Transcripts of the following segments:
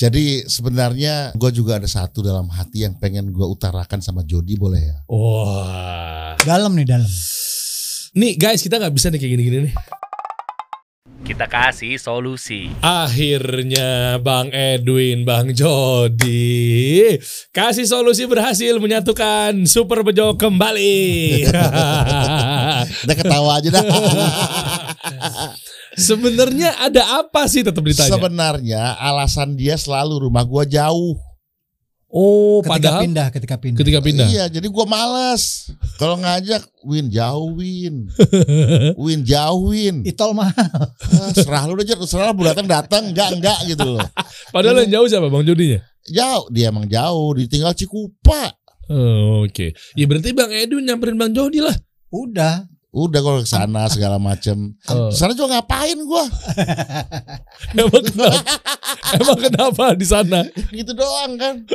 Jadi sebenarnya gue juga ada satu dalam hati yang pengen gue utarakan sama Jody boleh ya? Wah. Dalam nih dalam. Nih guys, kita nggak bisa nih kayak gini-gini nih. Kita kasih solusi. Akhirnya Bang Edwin, Bang Jody kasih solusi berhasil menyatukan Super Bejo kembali. Kita ketawa aja dah. Sebenarnya ada apa sih tetap ditanya? Sebenarnya alasan dia selalu rumah gue jauh. oh, Ketika padahal pindah, ketika pindah. ketika pindah. Iya, jadi gue males. Kalau ngajak, Win jauh Win, Win jauh Win. Itol mahal. Ah, serah lu aja, serah lu datang datang, enggak enggak gitu loh. Padahal yang jauh siapa Bang Jodinya? Jauh, dia emang jauh, ditinggal Cikupa. Oh, Oke, ya berarti Bang Edwin nyamperin Bang Jody lah. Udah. Udah kalau ke sana segala macem. Oh. Sana juga ngapain gua? Emang kenapa? Emang kenapa di sana? Gitu doang kan.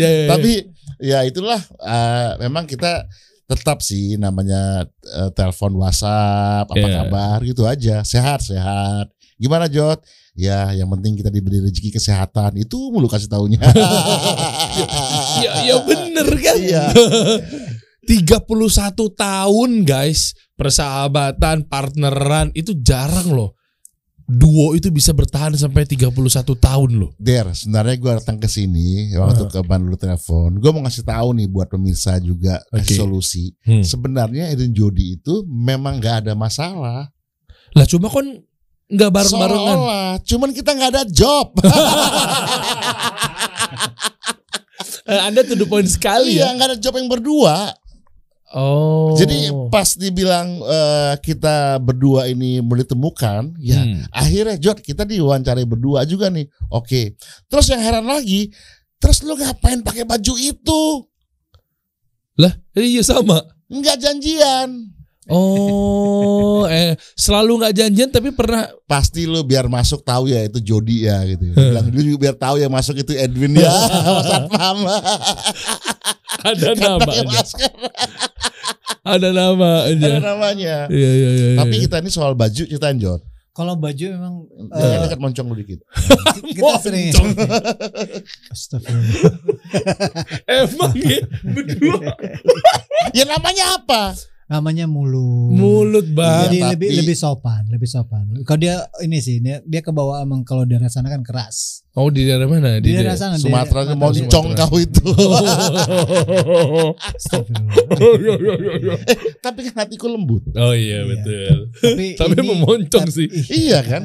Ya, ya, ya. Tapi ya itulah eh, memang kita tetap sih namanya eh, telepon WhatsApp apa Iya. kabar gitu aja sehat sehat gimana Jod ya yang penting kita diberi rezeki kesehatan itu mulu kasih taunya ya, ya bener kan? Iya. 31 tahun guys persahabatan partneran itu jarang loh. Duo itu bisa bertahan sampai 31 tahun loh. Der sebenarnya gue datang ke sini waktu ke Bandung telepon gue mau ngasih tahu nih buat pemirsa juga Oke. solusi. Hmm. sebenarnya Edwin Jody itu memang nggak ada masalah. Lah cuma kan nggak bareng-barengan. Cuman kita nggak ada job. Anda the point sekali iya ya. nggak ada job yang berdua oh Jadi pas dibilang eh, kita berdua ini mau ditemukan, ya Hmm. akhirnya Jod kita diwawancarai berdua juga nih. Oke. Terus yang heran lagi, terus lu ngapain pakai baju itu? lah iya sama Enggak janjian. Oh eh selalu nggak janjian tapi pernah Pasti lu biar masuk tahu ya itu Jody ya gitu. Bilang dulu juga biar tahu ya masuk itu Edwin ya. Mas Mama. ada masker. ada nama Ada namanya. iya iya iya iya. Tapi kita ini soal baju ceritain Jod. Kalau baju memang Jangan eh, dekat moncong lu dikit. kita sering. Moncong. Astagfirullah. emang ya berdua Ya namanya apa? Namanya mulut. mulut bang Jadi Iya, lebih tapi- lebih sopan, lebih sopan. Kalau dia ini sih dia, dia ke bawah emang kalau daerah sana kan keras. oh di daerah mana Di, daerah sana Sumatera daerah- moncong Sumatera. kau itu. Tapi kan hatiku lembut. oh iya Iya. betul Tapi, tapi ini- memoncong sih Iya kan?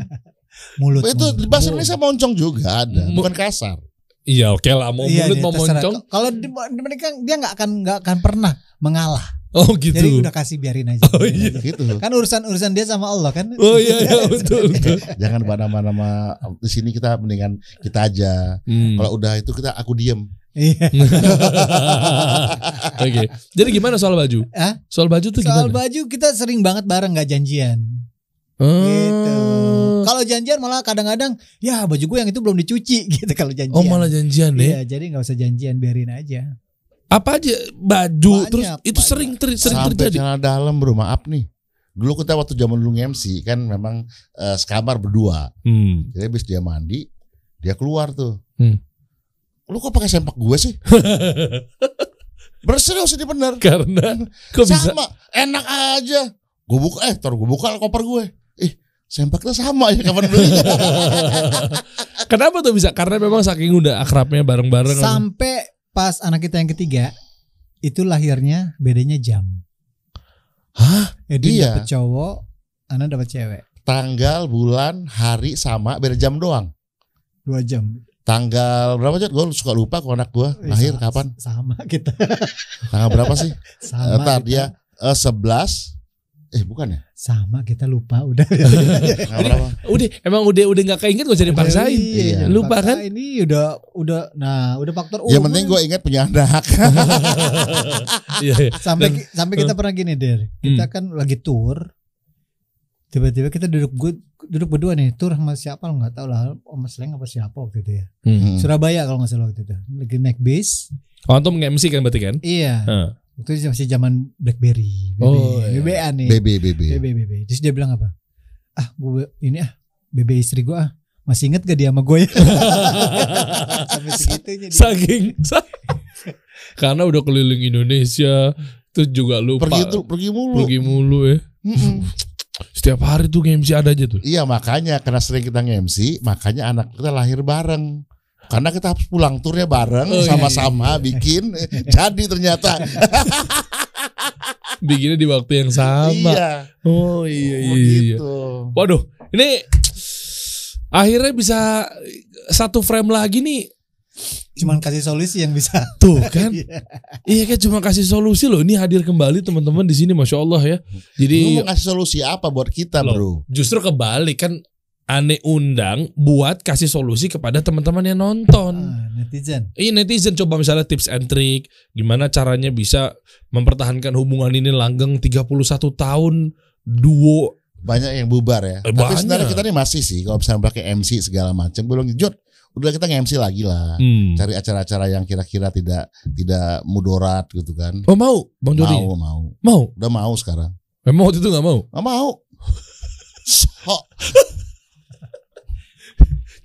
Mulut. itu mulut. di bahasa Indonesia moncong juga ada, bukan kasar. iya oke lah mau Iya, mulut mau moncong Kalau di, di mereka dia nggak akan nggak akan pernah mengalah. Oh gitu Jadi udah kasih biarin aja. Oh, iya. Gitu. Kan urusan urusan dia sama Allah kan. oh iya iya betul betul Jangan nama-nama di sini kita mendingan kita aja. Hmm. Kalau udah itu kita aku diem. Iya. Oke. Jadi gimana soal baju? Hah? Soal baju tuh Soal gimana? baju kita sering banget bareng nggak janjian. Oh. Gitu. Kalau janjian malah kadang-kadang ya baju gue yang itu belum dicuci gitu kalau janjian. Oh malah janjian ya? Iya, jadi nggak usah janjian, biarin aja. Apa aja baju Banyak, terus itu banyak. sering ter, sering Sampai terjadi. celana dalam bro, maaf nih. Dulu kita waktu zaman dulu MC kan memang eh, sekamar berdua. Hmm. Jadi habis dia mandi, dia keluar tuh. Hmm. Lu kok pakai sempak gue sih? Berserius ini bener. Karena kok bisa? sama, enak aja. Gue buka, eh taruh gue buka koper gue. Eh, sempaknya sama ya kapan belinya. Kenapa tuh bisa? Karena memang saking udah akrabnya bareng-bareng. Sampai pas anak kita yang ketiga itu lahirnya bedanya jam. Hah? Edwin Iya. dapet cowok, Ana dapat cewek. Tanggal, bulan, hari sama, beda jam doang. Dua jam. Tanggal berapa aja? Gue suka lupa kok anak gue Eh, lahir sa- kapan? Sama kita. Tanggal berapa sih? Sama Ntar kita. dia eh, 11 Eh bukan ya? Sama kita lupa udah. Berapa? Udah, emang udah udah nggak keinget gak usah dipaksain. Iya. jangan Lupa kan? Ini udah udah nah udah faktor Yang umur. penting gue ingat punya anak. Iya. iya. sampai ki- sampai kita pernah gini der kita Hmm. kan lagi tour tiba-tiba kita duduk gu- duduk berdua nih tour sama siapa lo nggak tahu lah sama Sleng apa siapa waktu itu ya Hmm. Surabaya kalau nggak salah waktu itu lagi naik bis Oh, antum nge-MC kan berarti kan? iya Heeh. Waktu itu masih zaman BlackBerry BB, Oh, iya. BBA nih BB BB. BB BB terus dia bilang apa ah gue ini ah BB istri gue ah Masih inget gak dia sama gue? Sampai segitunya dia. Saking sa- karena udah keliling Indonesia terus juga lupa Pergi tuh, pergi mulu. pergi mulu ya. Setiap hari tuh MC ada aja tuh. Iya makanya karena sering kita nge-MC, makanya anak kita lahir bareng. Karena kita harus pulang turnya bareng, Oh, iya, sama-sama bikin. Jadi ternyata Bikinnya di waktu yang sama. iya, Oh iya iya iya. begitu. Waduh, ini akhirnya bisa satu frame lagi nih. Cuman kasih solusi yang bisa. Tuh kan. iya kan cuma kasih solusi loh. Ini hadir kembali teman-teman di sini Masya Allah ya. Lu Jadi mau ngasih solusi apa buat kita, Loh. bro? justru kebalik kan aneh undang buat kasih solusi kepada teman-teman yang nonton. Ah, netizen. Ini netizen coba misalnya tips and trick gimana caranya bisa mempertahankan hubungan ini langgeng 31 tahun duo. Banyak yang bubar ya. Eh, Tapi banyak. sebenarnya kita nih masih sih kalau misalnya pakai MC segala macam, belum Jod, udah kita nge-MC lagi lah. Hmm. Cari acara-acara yang kira-kira tidak tidak mudorat gitu kan. Oh mau Bang Jody? Mau, mau. Mau. Udah mau sekarang. Memang waktu itu gak mau. Nggak mau. Sok.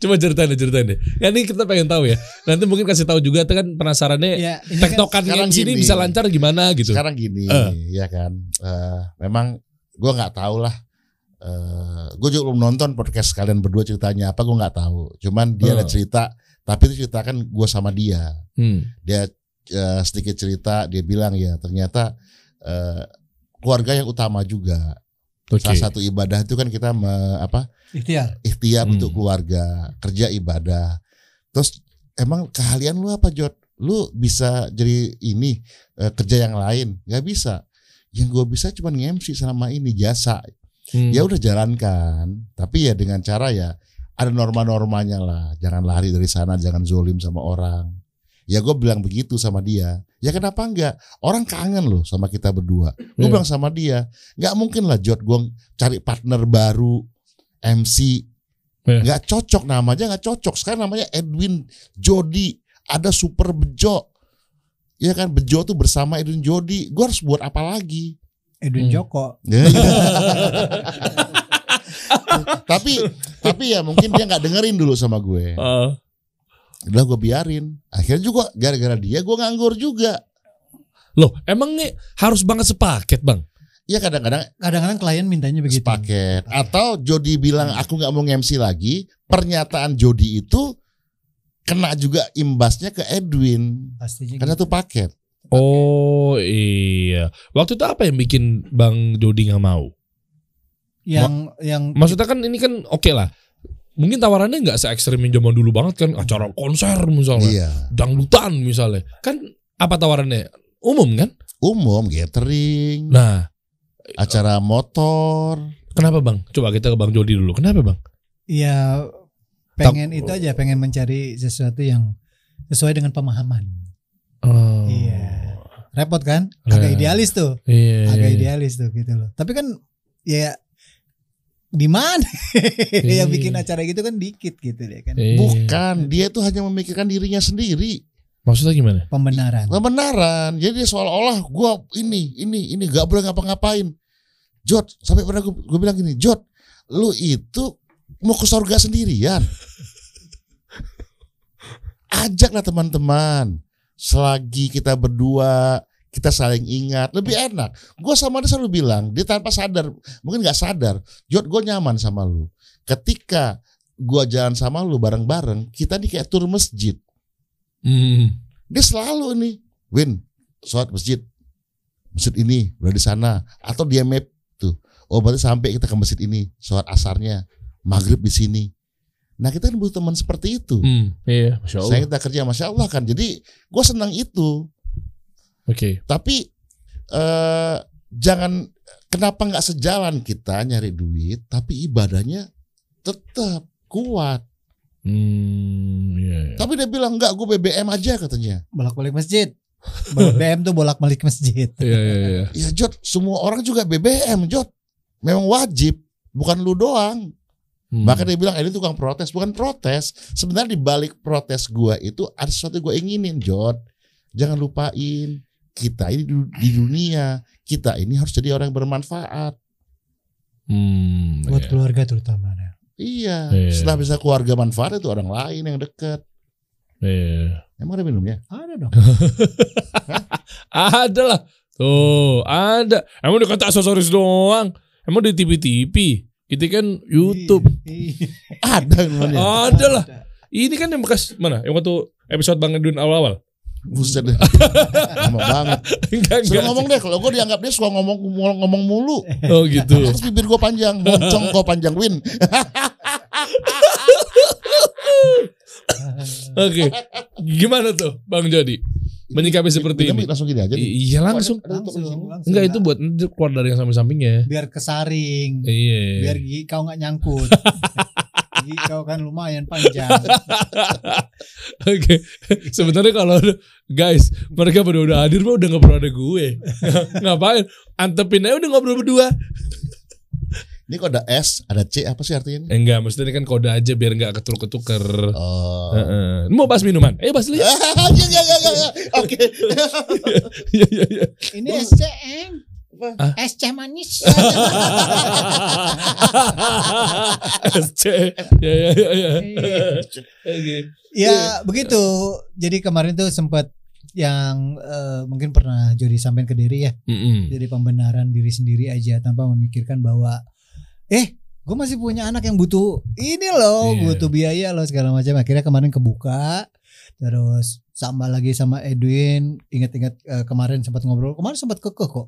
Coba ceritain deh, ceritain deh. Ya ini kita pengen tahu ya. Nanti mungkin kasih tahu juga kan penasarannya Ya, kan tektokan sekarang yang sini gini. bisa lancar gimana gitu. Sekarang gini, Eh. ya kan. Eh, memang gua nggak tahu lah. Eh, gue juga belum nonton podcast kalian berdua ceritanya apa gue nggak tahu. Cuman dia ada Eh. cerita, tapi itu cerita kan gue sama dia. Hmm. Dia eh, sedikit cerita, dia bilang ya ternyata eh, keluarga yang utama juga. Oke. Salah satu ibadah itu kan kita me- apa ikhtiar. ikhtiar Hmm. untuk keluarga, kerja ibadah. Terus emang keahlian lu apa Jod? Lu bisa jadi ini eh, kerja yang lain? Gak bisa. Yang gue bisa cuma nge-MC selama ini jasa. Hmm. Ya udah jalankan. Tapi ya dengan cara ya ada norma-normanya lah. Jangan lari dari sana, jangan zolim sama orang. Ya gue bilang begitu sama dia. Ya kenapa enggak? Orang kangen loh sama kita berdua. Gue Iya. bilang sama dia, nggak mungkin lah Jod gue cari partner baru MC. Iya. Nggak cocok namanya nggak cocok. Sekarang namanya Edwin Jody. Ada Super Bejo. Ya kan Bejo tuh bersama Edwin Jody. Gue harus buat apa lagi? Edwin Hmm. Joko. tapi tapi ya mungkin dia nggak dengerin dulu sama gue. Ah. Udah gue biarin. Akhirnya juga gara-gara dia gue nganggur juga. Loh, emang nih harus banget sepaket, Bang? Ya kadang-kadang Kadang-kadang klien mintanya begitu. sepaket. Atau Jody bilang aku nggak mau MC lagi. Pernyataan Jody itu kena juga imbasnya ke Edwin. Pastinya Karena gitu. tuh paket. Oh iya. Waktu itu apa yang bikin Bang Jody nggak mau? yang yang Maksudnya kan ini kan oke lah. Mungkin tawarannya nggak se ekstrim yang zaman dulu banget kan acara konser misalnya, Iya. dangdutan misalnya. Kan apa tawarannya? Umum kan? Umum, gathering, Nah, acara motor. kenapa Bang? Coba kita ke Bang Jody dulu. Kenapa Bang? ya pengen itu aja pengen mencari sesuatu yang sesuai dengan pemahaman. Oh. Iya. Repot kan? Iya. Agak idealis tuh. Iya. Agak iya. idealis tuh gitu loh. Tapi kan ya di mana Iya. yang bikin acara gitu kan dikit gitu deh kan. Iya. Bukan, dia tuh hanya memikirkan dirinya sendiri. Maksudnya gimana? Pembenaran. Kebenaran. Jadi dia seolah-olah gua ini, ini, ini gak boleh ngapa-ngapain. Jod, sampai pernah gue, gue bilang gini, Jod, lu itu mau ke surga sendirian. Ajaklah teman-teman. Selagi kita berdua, kita saling ingat, lebih enak. Gue sama dia selalu bilang, dia tanpa sadar, mungkin nggak sadar, Jod, gue nyaman sama lu. Ketika gua jalan sama lu bareng-bareng, kita nih kayak tur masjid. Hmm. Dia selalu nih, Win, sholat masjid. Masjid ini, udah di sana. Atau dia map tuh. Oh berarti sampai kita ke masjid ini, sholat asarnya, maghrib di sini. Nah kita kan butuh teman seperti itu. Hmm. Iya, Masya Allah. Saya kita kerja, masya Allah kan. Jadi gue senang itu. Oke. Tapi eh jangan kenapa nggak sejalan kita nyari duit, tapi ibadahnya tetap kuat. Hmm. Iya. iya. Tapi dia bilang enggak, gue BBM aja katanya. Bolak-balik masjid. BM tuh bolak-balik masjid. Iya, iya, iya. Ya Jod, semua orang juga BBM Jod. Memang wajib, bukan lu doang. Hmm. Bahkan dia bilang "Eh, ini tukang protes, bukan protes. Sebenarnya di balik protes gua itu ada sesuatu yang gue inginin Jod. Jangan lupain kita ini di, dunia, kita ini harus jadi orang yang bermanfaat. Hmm. Buat iya. keluarga terutama. nah. Iya. Iya. Setelah bisa keluarga manfaat itu orang lain yang dekat. Iya. Emang ada minumnya? Ada dong. Ada lah. Tuh, ada. Emang di kata aksesoris doang. Emang di TV-TV. Kita kan YouTube. Ada namanya. Ada lah. Ini kan yang bekas mana? Yang waktu episode Bang Edwin awal-awal. Buset deh. Lama banget. Enggak, enggak. ngomong deh, kalau gue dianggap dia suka ngomong ngomong mulu. Oh gitu. Terus bibir gue panjang, moncong gue panjang win. Oke. Gimana tuh Bang Jody? Menyikapi seperti ini. Langsung gini aja. Iya langsung. Ada. Langsung, langsung. Enggak itu buat keluar dari yang samping-sampingnya. biar kesaring. Iya. Biar gigi kau nggak nyangkut. gigi kau kan lumayan panjang. Oke. Sebenarnya kalau guys, mereka berdua udah hadir mah udah gak perlu ada gue. Ngapain? Antepin aja udah ngobrol berdua. Ini kok ada S, ada C apa sih artinya? ini? Eh, enggak, maksudnya ini kan kode aja biar enggak ketuker-ketuker. Oh. Heeh. Mau bahas minuman? Eh, bahas dulu ya. Iya iya iya iya. Oke. Iya, iya, iya. Ini SCM. Ah. SC manis. SC. Ya, ya, ya, ya. Iya. Oke. ya begitu. Jadi kemarin tuh sempat yang eh, mungkin pernah Jody sampaikan ke diri ya. Mm-mm. Jadi pembenaran diri sendiri aja tanpa memikirkan bahwa eh gue masih punya anak yang butuh ini loh, Iya. butuh biaya loh segala macam. Akhirnya kemarin kebuka terus sama lagi sama Edwin ingat-ingat eh, kemarin sempat ngobrol kemarin sempat kekeh kok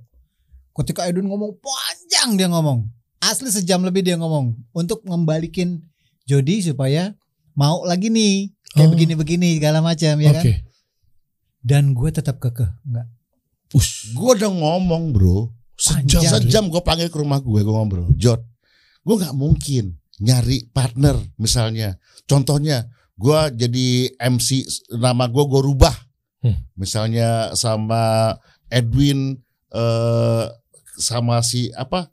ketika Edwin ngomong panjang dia ngomong asli sejam lebih dia ngomong untuk ngembalikin Jody supaya mau lagi nih kayak Oh. begini-begini segala macam ya Oke. kan dan gue tetap kekeh enggak Ush, Gue udah ngomong bro. sejam. Panjang. Sejam gue panggil ke rumah gue, gue ngobrol. Jod, gue nggak mungkin nyari partner misalnya. Contohnya, gue jadi MC, nama gue gue rubah. Hmm. Misalnya sama Edwin, eh, sama si apa?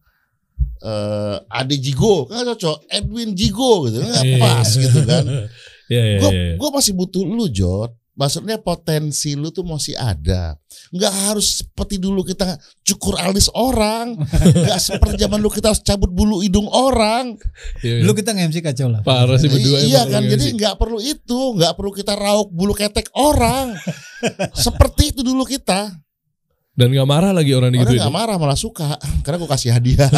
eh Ade Jigo. Kan cocok. Edwin Jigo gitu. Nggak Iya. pas gitu kan. Iya, iya, gue iya. gue masih butuh lu Jod maksudnya potensi lu tuh masih ada. Nggak harus seperti dulu kita cukur alis orang. Nggak seperti zaman lu kita harus cabut bulu hidung orang. Iya, iya. lu kita nge-MC kacau lah. Parah sih berdua iya kan jadi nggak perlu itu. Nggak perlu kita rauk bulu ketek orang. Seperti itu dulu kita Dan gak marah lagi orang orang gitu nggak marah malah suka karena gue kasih hadiah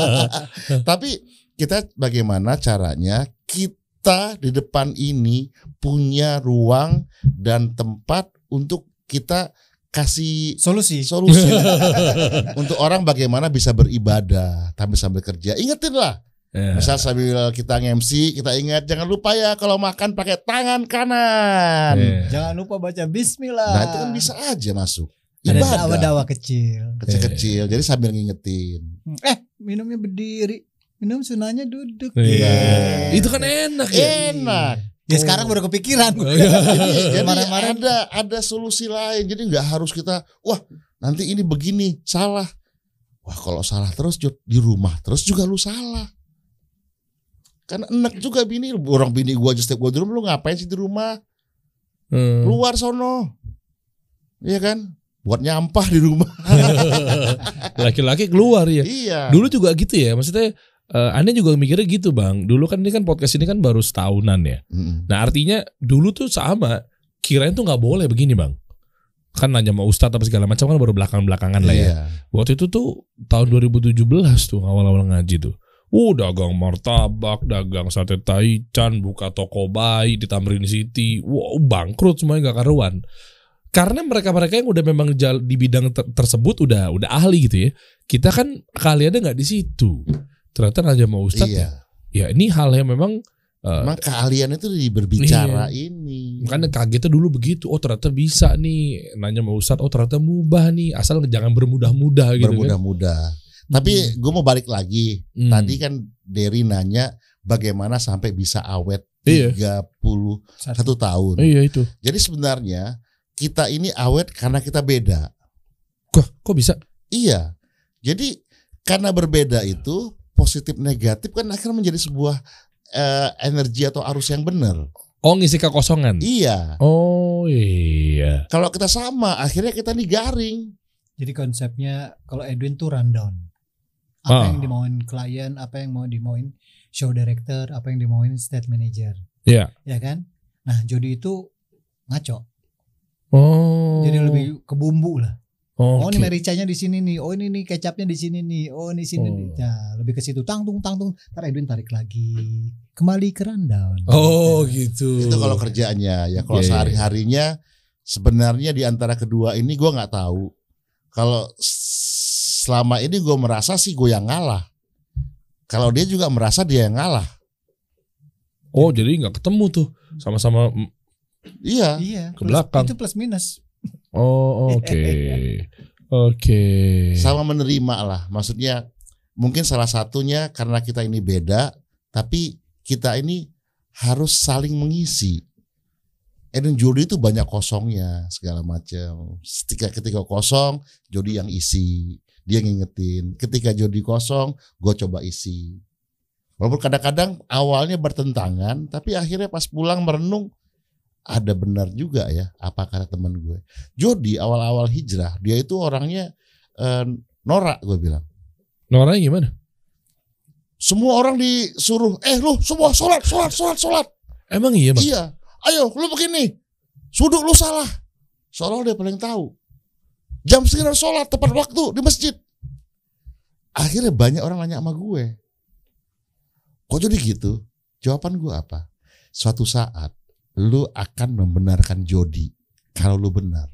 tapi kita bagaimana caranya kita di depan ini punya ruang dan tempat untuk kita kasih solusi solusi untuk orang bagaimana bisa beribadah tapi sambil kerja. Ingetin lah. Ya. Misal sambil kita nge-MC, kita ingat jangan lupa ya kalau makan pakai tangan kanan. Iya. jangan lupa baca Bismillah Nah, itu kan bisa aja masuk. Ada Ibadah dakwah-dakwah kecil kecil-kecil. Jadi sambil ngingetin. eh minumnya berdiri minum sunahnya duduk Iya. Itu kan enak ya. Enak. ya sekarang baru kepikiran Oh, iya. Jadi, jadi Kemarin-kemarin- ada ada solusi lain. Jadi nggak harus kita wah nanti ini begini salah. Wah kalau salah terus di rumah terus juga lu salah. Karena enak juga bini orang bini gua aja setiap gua di rumah lu ngapain sih di rumah? Hmm. Luar sono. Iya kan? Buat nyampah di rumah. Laki-laki keluar ya. iya. Dulu juga gitu ya. Maksudnya eh Anda juga mikirnya gitu bang. Dulu kan ini kan podcast ini kan baru setahunan ya. Mm-mm. Nah artinya dulu tuh sama. Kirain tuh nggak boleh begini bang. Kan nanya sama Ustadz apa segala macam kan baru belakang-belakangan lah ya. Iya. Waktu itu tuh tahun 2017 tuh awal-awal ngaji tuh. Uh, dagang martabak, dagang sate taichan, buka toko bayi di Tamrin City. Wow, bangkrut semuanya gak karuan. Karena mereka-mereka yang udah memang di bidang ter- tersebut udah udah ahli gitu ya. Kita kan kalian nggak di situ. Ternyata nanya sama Ustadz Iya. ya. Ya ini hal yang memang eh, Emang keahlian itu di berbicara Iya. ini. Makanya kagetnya dulu begitu. Oh ternyata bisa nih. Nanya sama Ustadz. Oh ternyata mubah nih. Asal jangan bermudah-mudah gitu kan. bermudah-mudah. Tapi gue mau balik lagi. Hmm. Tadi kan Derry nanya bagaimana sampai bisa awet Iya. 31 tahun. Iya itu. Jadi sebenarnya kita ini awet karena kita beda. Kok kok bisa? Iya. Jadi karena berbeda itu positif negatif kan akhirnya menjadi sebuah eh, energi atau arus yang benar. Oh ngisi kekosongan. Iya. Oh iya. Kalau kita sama akhirnya kita nih garing. jadi konsepnya kalau Edwin tuh rundown apa Ah. yang dimauin klien apa yang mau dimauin show director, apa yang dimauin state manager. Iya. Ya kan? Nah, Jody itu ngaco. Oh. Jadi lebih ke bumbu lah. Oh, Oke. ini mericanya di sini nih. Oh, ini nih kecapnya di sini nih. Oh, ini sini Oh. nih. Nah, lebih ke situ. Tangtung tangtung. Ntar Edwin tarik lagi. Kembali ke rundown. Oh gitu. Itu kalau kerjaannya ya. Kalau Iya, iya. sehari-harinya sebenarnya di antara kedua ini gue nggak tahu. Kalau selama ini gue merasa sih gue yang ngalah. Kalau dia juga merasa dia yang ngalah. Oh jadi nggak ketemu tuh sama-sama. Iya. Iya. Ke plus- belakang. Itu plus minus. Oh oke. Oke. Sama menerima lah. Maksudnya mungkin salah satunya karena kita ini beda, tapi kita ini harus saling mengisi. Edwin Jody itu banyak kosongnya segala macam. Ketika ketika kosong, Jody yang isi, dia ngingetin. Ketika Jody kosong, gue coba isi. Walaupun kadang-kadang awalnya bertentangan, tapi akhirnya pas pulang merenung ada benar juga ya apa kata teman gue. Jody awal-awal hijrah, dia itu orangnya eh, norak gue bilang. Noranya gimana? Semua orang disuruh, eh lu semua sholat, sholat, sholat, sholat. Emang iya bang? Iya, ayo lu begini. Suduk lu salah. Seolah dia paling tahu. Jam segini harus sholat tepat waktu di masjid. Akhirnya banyak orang nanya sama gue. Kok jadi gitu? Jawaban gue apa? Suatu saat lu akan membenarkan Jody kalau lu benar.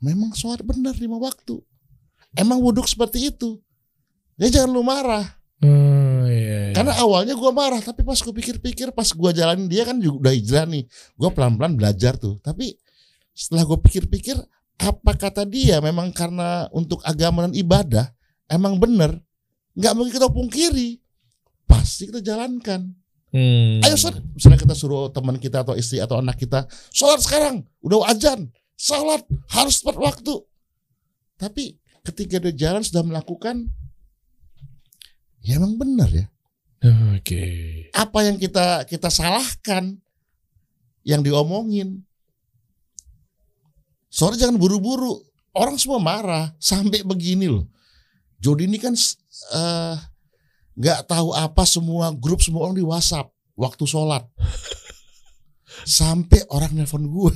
Memang sholat benar lima waktu. Emang wuduk seperti itu. Ya jangan lu marah. Oh, iya, iya. Karena awalnya gua marah, tapi pas gue pikir-pikir, pas gua jalanin dia kan juga udah hijrah nih, gua pelan-pelan belajar tuh. Tapi setelah gue pikir-pikir, apa kata dia memang karena untuk agama dan ibadah emang bener, nggak mungkin kita pungkiri, pasti kita jalankan. Hmm. Ayo Sat, misalnya kita suruh teman kita atau istri atau anak kita, sholat sekarang, udah ajan, sholat harus tepat waktu. Tapi ketika dia jalan sudah melakukan, ya emang benar ya Oke. apa yang kita kita salahkan yang diomongin. Soalnya jangan buru-buru. Orang semua marah sampai begini loh. Jody ini kan eh, nggak tahu apa semua grup semua orang di WhatsApp waktu sholat. Sampai orang nelpon gue,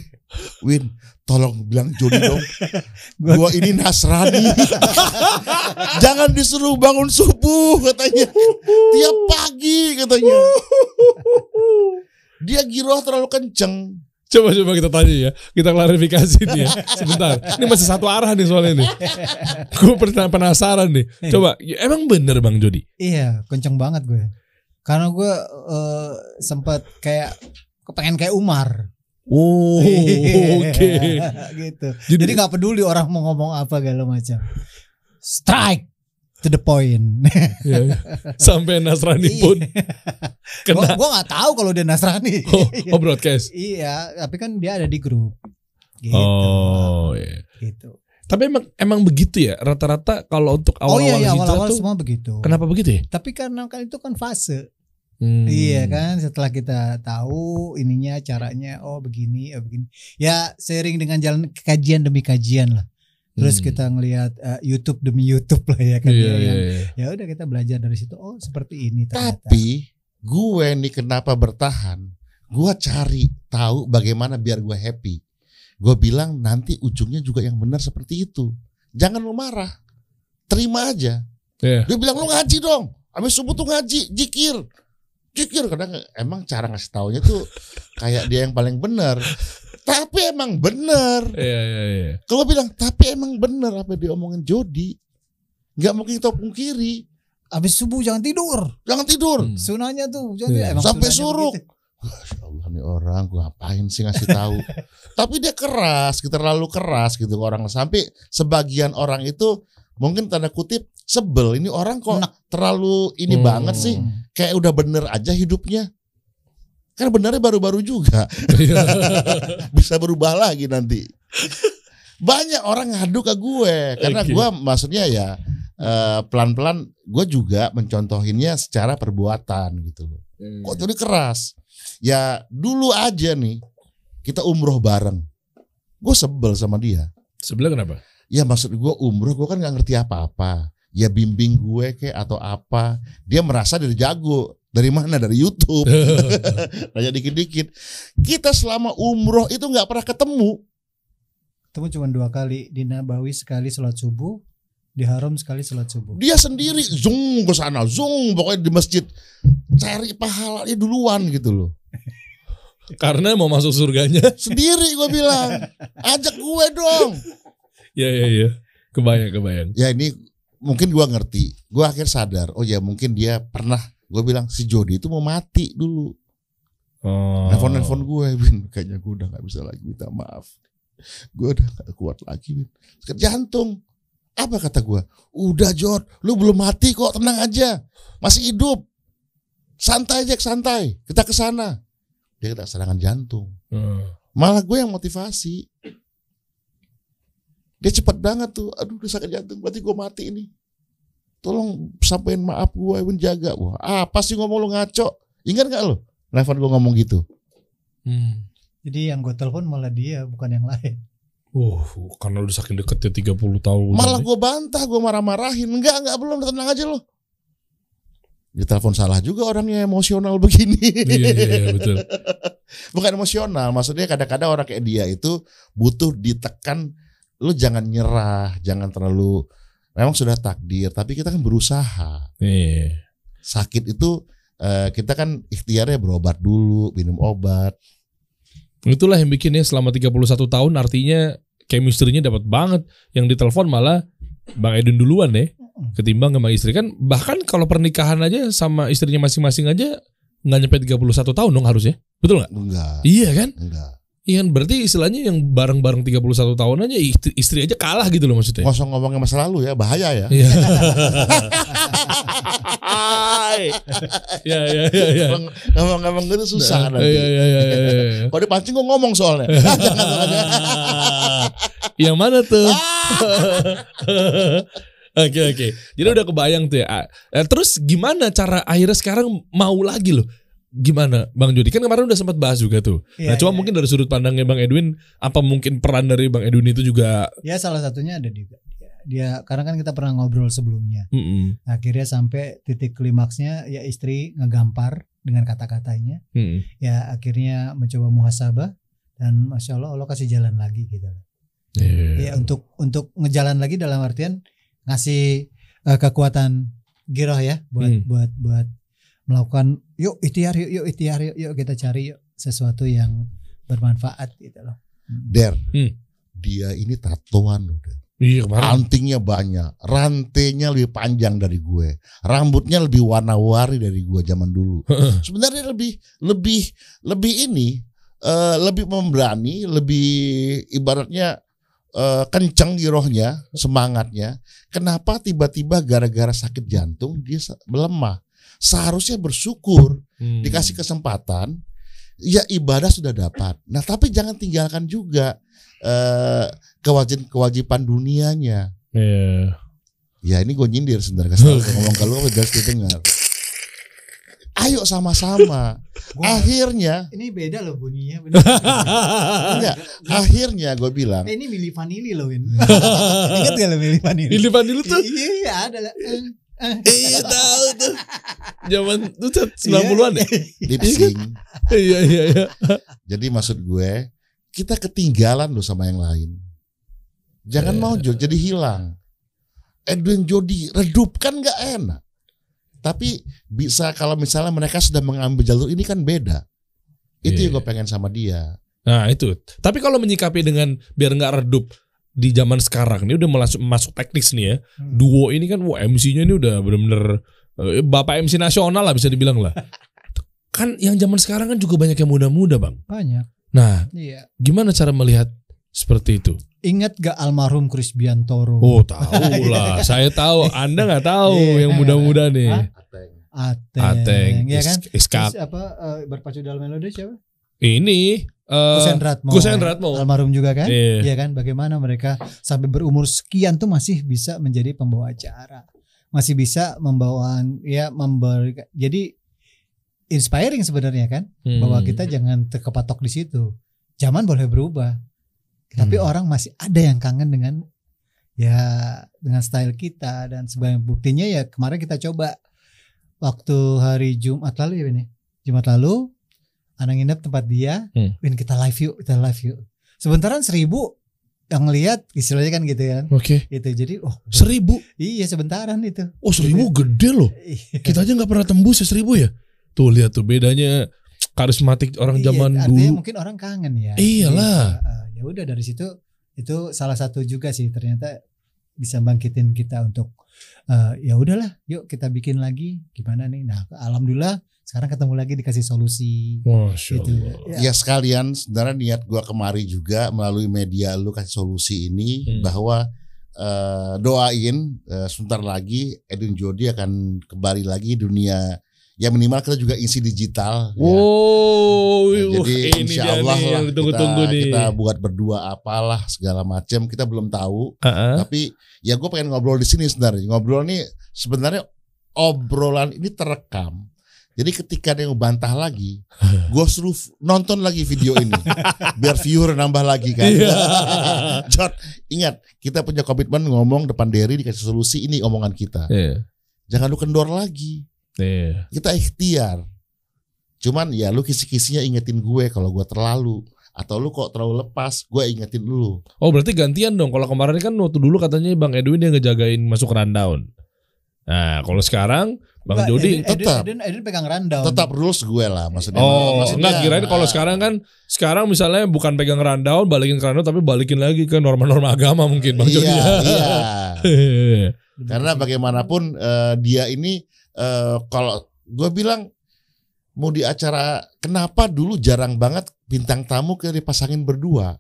Win, tolong bilang Jody dong, gue ini Nasrani. Jangan disuruh bangun subuh katanya, tiap pagi katanya. Dia giroh terlalu kenceng. Coba coba kita tanya ya, kita klarifikasi nih ya. Sebentar, ini masih satu arah nih soalnya nih. Gue pernah penasaran nih. Coba, ya, emang bener bang Jody? Iya, kenceng banget gue. Karena gue eh, sempat kayak kepengen kayak Umar. Oh, oke. gitu. Jadi, Jadi nggak peduli orang mau ngomong apa segala macam. Strike to the point. ya, sampai Nasrani pun gue kena. gua nggak tahu kalau dia Nasrani. Oh, oh broadcast. iya, tapi kan dia ada di grup. Gitu. Oh, iya. gitu. Tapi emang emang begitu ya rata-rata kalau untuk Oh awal-awal iya, iya hijrah awal-awal tuh semua begitu. kenapa begitu ya? Tapi karena kan itu kan fase. Hmm. Iya kan setelah kita tahu ininya caranya oh begini oh begini. Ya seiring dengan jalan kajian demi kajian lah. Terus Hmm. kita ngelihat eh, YouTube demi YouTube lah ya kan Iya, ya, yang- iya. ya udah kita belajar dari situ oh seperti ini ternyata. Tapi gue nih kenapa bertahan? Gue cari tahu bagaimana biar gue happy. Gue bilang nanti ujungnya juga yang benar seperti itu. Jangan lu marah, terima aja. Iya. Dia bilang lu ngaji dong. Habis subuh tuh ngaji, jikir. Jikir kadang emang cara ngasih taunya tuh kayak dia yang paling benar. Tapi emang benar. Iya, iya, iya. Kalau bilang tapi emang benar apa yang diomongin Jody. Nggak mungkin kita pungkiri. Habis subuh jangan tidur. Jangan tidur. Hmm. Sunahnya tuh jangan Iya. tidur. Emang Sampai suruk. begitu. Masya Allah nih orang gue ngapain sih ngasih tahu. Tapi dia keras, kita terlalu keras gitu ke orang sampai sebagian orang itu mungkin tanda kutip sebel. Ini orang kok Enak. terlalu ini Hmm. banget sih. Kayak udah bener aja hidupnya. Kan benernya baru-baru juga. Iya. Bisa berubah lagi nanti. Banyak orang ngadu ke gue karena Oke. gue maksudnya ya eh, pelan-pelan gue juga mencontohinnya secara perbuatan gitu loh. Kok jadi keras? Ya dulu aja nih kita umroh bareng. Gue sebel sama dia. Sebelah kenapa? Ya maksud gue umroh gue kan nggak ngerti apa-apa. Ya bimbing gue kayak atau apa. Dia merasa dia jago. Dari mana? Dari YouTube. Nanya dikit-dikit. Kita selama umroh itu nggak pernah ketemu. Ketemu cuma dua kali di Nabawi sekali sholat subuh, di Haram sekali sholat subuh. Dia sendiri zung ke sana, zung pokoknya di masjid cari pahalanya duluan gitu loh. Karena mau masuk surganya. Sendiri gue bilang, ajak gue dong. ya ya ya. Kebayang kebayang. Ya ini mungkin gue ngerti. Gue akhir sadar, oh ya mungkin dia pernah. Gue bilang si Jody itu mau mati dulu. Oh. Nelfon nelfon gue, Win. Kayaknya gue udah nggak bisa lagi minta maaf. Gue udah gak kuat lagi, Win. Sakit jantung. Apa kata gue? Udah Jod, lu belum mati kok, tenang aja. Masih hidup. Santai aja, santai. Kita ke sana. Dia kena serangan jantung. Hmm. Malah gue yang motivasi. Dia cepat banget tuh. Aduh, udah sakit jantung. Berarti gue mati ini. Tolong sampaikan maaf gue, Win jaga. Wah, apa sih ngomong lu ngaco? Ingat gak lu? Nelfon gue ngomong gitu. Hmm. Jadi yang gue telepon malah dia, bukan yang lain. Uh, karena udah saking deket ya 30 tahun. Malah gue bantah, gue marah-marahin. Enggak, enggak belum, tenang aja lo. Dia telepon salah juga orangnya emosional begini. Iya iya iya betul. Bukan emosional, maksudnya kadang-kadang orang kayak dia itu butuh ditekan. Lu jangan nyerah, jangan terlalu. Memang sudah takdir, tapi kita kan berusaha. Iya. Sakit itu eh, kita kan ikhtiarnya berobat dulu, minum obat. Itulah yang bikinnya selama 31 tahun artinya chemistry-nya dapat banget. Yang ditelepon malah Bang Edun duluan deh ketimbang sama istri kan bahkan kalau pernikahan aja sama istrinya masing-masing aja nggak nyampe 31 tahun dong harusnya. Betul nggak? Enggak, Iya kan? enggak. Iya kan berarti istilahnya yang bareng-bareng 31 tahun aja istri, istri aja kalah gitu loh maksudnya. Ngosong ngomongnya masa lalu ya, bahaya ya. Iya. Iya iya iya iya. Ngomong-ngomong gitu susah nanti. Iya iya iya iya. iya. Kalau dipancing gue ngomong soalnya. Yang mana tuh? Oke oke. Jadi udah kebayang tuh ya. Eh, Terus gimana cara akhirnya sekarang mau lagi loh? Gimana Bang Jody? Kan kemarin udah sempat bahas juga tuh. nah Iya, cuma iya. mungkin dari sudut pandangnya Bang Edwin, apa mungkin peran dari Bang Edwin itu juga? Ya salah satunya ada juga. Dia, dia karena kan kita pernah ngobrol sebelumnya. Mm-mm, Akhirnya sampai titik klimaksnya ya istri ngegampar dengan kata-katanya. mm-mm. Ya akhirnya mencoba muhasabah dan masya Allah Allah kasih jalan lagi gitu. Iya. Ya untuk untuk ngejalan lagi dalam artian ngasih eh, kekuatan giroh ya buat Hmm. buat buat melakukan yuk ikhtiar yuk yuk ikhtiar yuk yuk kita cari yuk sesuatu yang bermanfaat gitu loh. Hmm. Der, Hmm. dia ini tatoan. Der. Iya kemarin. Antingnya banyak, rantainya lebih panjang dari gue, rambutnya lebih warna-warni dari gue zaman dulu. Sebenarnya lebih lebih lebih ini eh, lebih memberani, lebih ibaratnya eh, kenceng girohnya, semangatnya. Kenapa tiba-tiba gara-gara sakit jantung dia se- melemah? Seharusnya bersyukur Hmm. dikasih kesempatan ya ibadah sudah dapat nah tapi jangan tinggalkan juga eh kewajiban kewajiban dunianya Iya. ya ini gue nyindir sebenarnya ngomong kalau gue jelas didengar ayo sama-sama akhirnya ini beda loh bunyinya. bener. enggak akhirnya gue bilang Eh, ini Mili Vanilli loh Win. Ingat gak lo Mili Vanilli? Ini Van dulu tuh. Iya iya ada lah. Iya tahu tuh. Zaman tuh 90-an ya. lip sync Iya iya iya. jadi maksud gue kita ketinggalan loh sama yang lain jangan Eh. mau jadi hilang Edwin Jody redup kan nggak enak tapi bisa kalau misalnya mereka sudah mengambil jalur ini kan beda itu Iya. yang gue pengen sama dia Nah itu. Tapi kalau menyikapi dengan biar nggak redup di zaman sekarang ini udah masuk masuk teknis nih ya. Hmm. Duo ini kan wah MC-nya ini udah bener-bener eh, bapak MC nasional lah bisa dibilang lah. kan yang zaman sekarang kan juga banyak yang muda-muda bang. Banyak. Nah Iya. gimana cara melihat seperti itu? Ingat gak almarhum Chris Biantoro? Oh tahu lah, saya tahu. Anda nggak tahu Iya, yang kan? muda-muda nih. Hah? Ateng. Ateng, ya kan? Is- Iskak. Terus apa eh, berpacu dalam melodi siapa? Ini Kusen Ratmo. Kusen Ratmo. Almarhum juga kan? Iya. Iya kan? Bagaimana mereka sampai berumur sekian tuh masih bisa menjadi pembawa acara, masih bisa membawa ya memberi. Jadi inspiring sebenarnya kan? Hmm. Bahwa kita jangan terkepatok di situ. Zaman boleh berubah, tapi Hmm. orang masih ada yang kangen dengan ya dengan style kita dan sebagai buktinya ya kemarin kita coba waktu hari Jumat lalu ya ya? Jumat lalu anak nginep tempat dia, Hmm. Win kita live yuk, kita live yuk. Sebentaran seribu yang lihat istilahnya kan gitu kan. Oke. Itu jadi oh Seribu. iya sebentaran itu. Oh seribu gede loh. Iya. Kita aja nggak pernah tembus ya seribu ya. Tuh lihat tuh bedanya karismatik orang Iya, zaman artinya dulu. mungkin orang kangen ya. Iyalah. Iya, ya udah dari situ itu salah satu juga sih ternyata bisa bangkitin kita untuk eh, ya udahlah, yuk kita bikin lagi gimana nih. Nah, alhamdulillah sekarang ketemu lagi dikasih solusi. Masya Gitu. Allah. Ya. Ya sekalian sebenarnya niat gua kemari juga melalui media lu kasih solusi ini Hmm. bahwa eh, doain eh, sebentar lagi Edwin Jody akan kembali lagi dunia ya minimal kita juga isi digital ya. Wow, Nah, wah, jadi ini insya Allah nih lah yang ditunggu-tunggu kita, nih. kita buat berdua apalah segala macam kita belum tahu Ah, ah. tapi ya gue pengen ngobrol di sini sebenarnya ngobrol nih sebenarnya obrolan ini terekam jadi ketika dia ngebantah lagi gue suruh nonton lagi video ini biar viewer nambah lagi kan. Jod ingat kita punya komitmen ngomong depan Derry dikasih solusi ini omongan kita Iya. jangan lu kendor lagi Iya. kita ikhtiar cuman ya lu kisi-kisinya ingetin gue kalau gue terlalu atau lu kok terlalu lepas gue ingetin lu Oh berarti gantian dong. Kalau kemarin kan waktu dulu katanya Bang Edwin yang ngejagain masuk rundown. Nah kalau sekarang Bang Enggak, Jody Edwin, Edwin, tetap. Edwin, Edwin pegang rundown. tetap rules gue lah maksudnya Oh, maksudnya, enggak kirain kalau sekarang kan sekarang misalnya bukan pegang rundown, balikin ke rundown tapi balikin lagi ke norma-norma agama mungkin Bang Jody. iya iya Iya. karena bagaimanapun eh, dia ini eh, kalau gue bilang mau di acara kenapa dulu jarang banget bintang tamu kayak dipasangin berdua?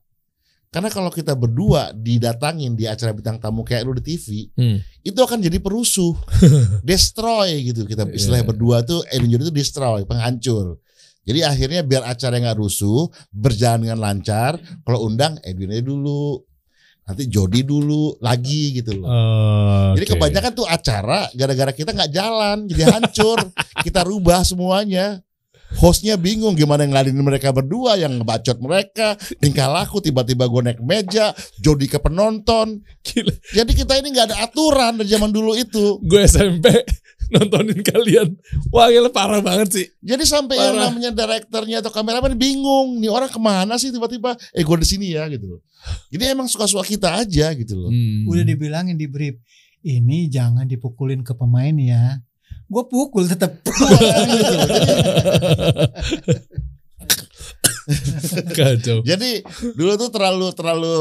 Karena kalau kita berdua didatangin di acara bintang tamu kayak lu di TV Hmm. itu akan jadi perusuh. Destroy gitu kita. Istilahnya Iya. berdua tuh Edwin Jody itu destroy penghancur. Jadi akhirnya biar acara nggak rusuh berjalan dengan lancar kalau undang Edwin aja dulu nanti Jody dulu lagi gitu loh. Oh, jadi kebanyakan tuh acara gara-gara kita nggak jalan jadi hancur. Kita rubah semuanya hostnya bingung gimana ngeladin mereka berdua yang ngebacot mereka tingkah laku tiba-tiba gue naik meja Jody ke penonton Gila. jadi kita ini nggak ada aturan dari zaman dulu itu gue SMP nontonin kalian. Wah gila parah banget sih. jadi sampai yang Parah. namanya direkturnya atau kameramen bingung nih orang ke mana sih tiba-tiba eh gue di sini ya gitu loh jadi emang suka-suka kita aja gitu loh Hmm. Udah dibilangin di brief, ini jangan dipukulin ke pemain ya. Gue pukul tetap. gitu. Kacau. jadi dulu tuh terlalu terlalu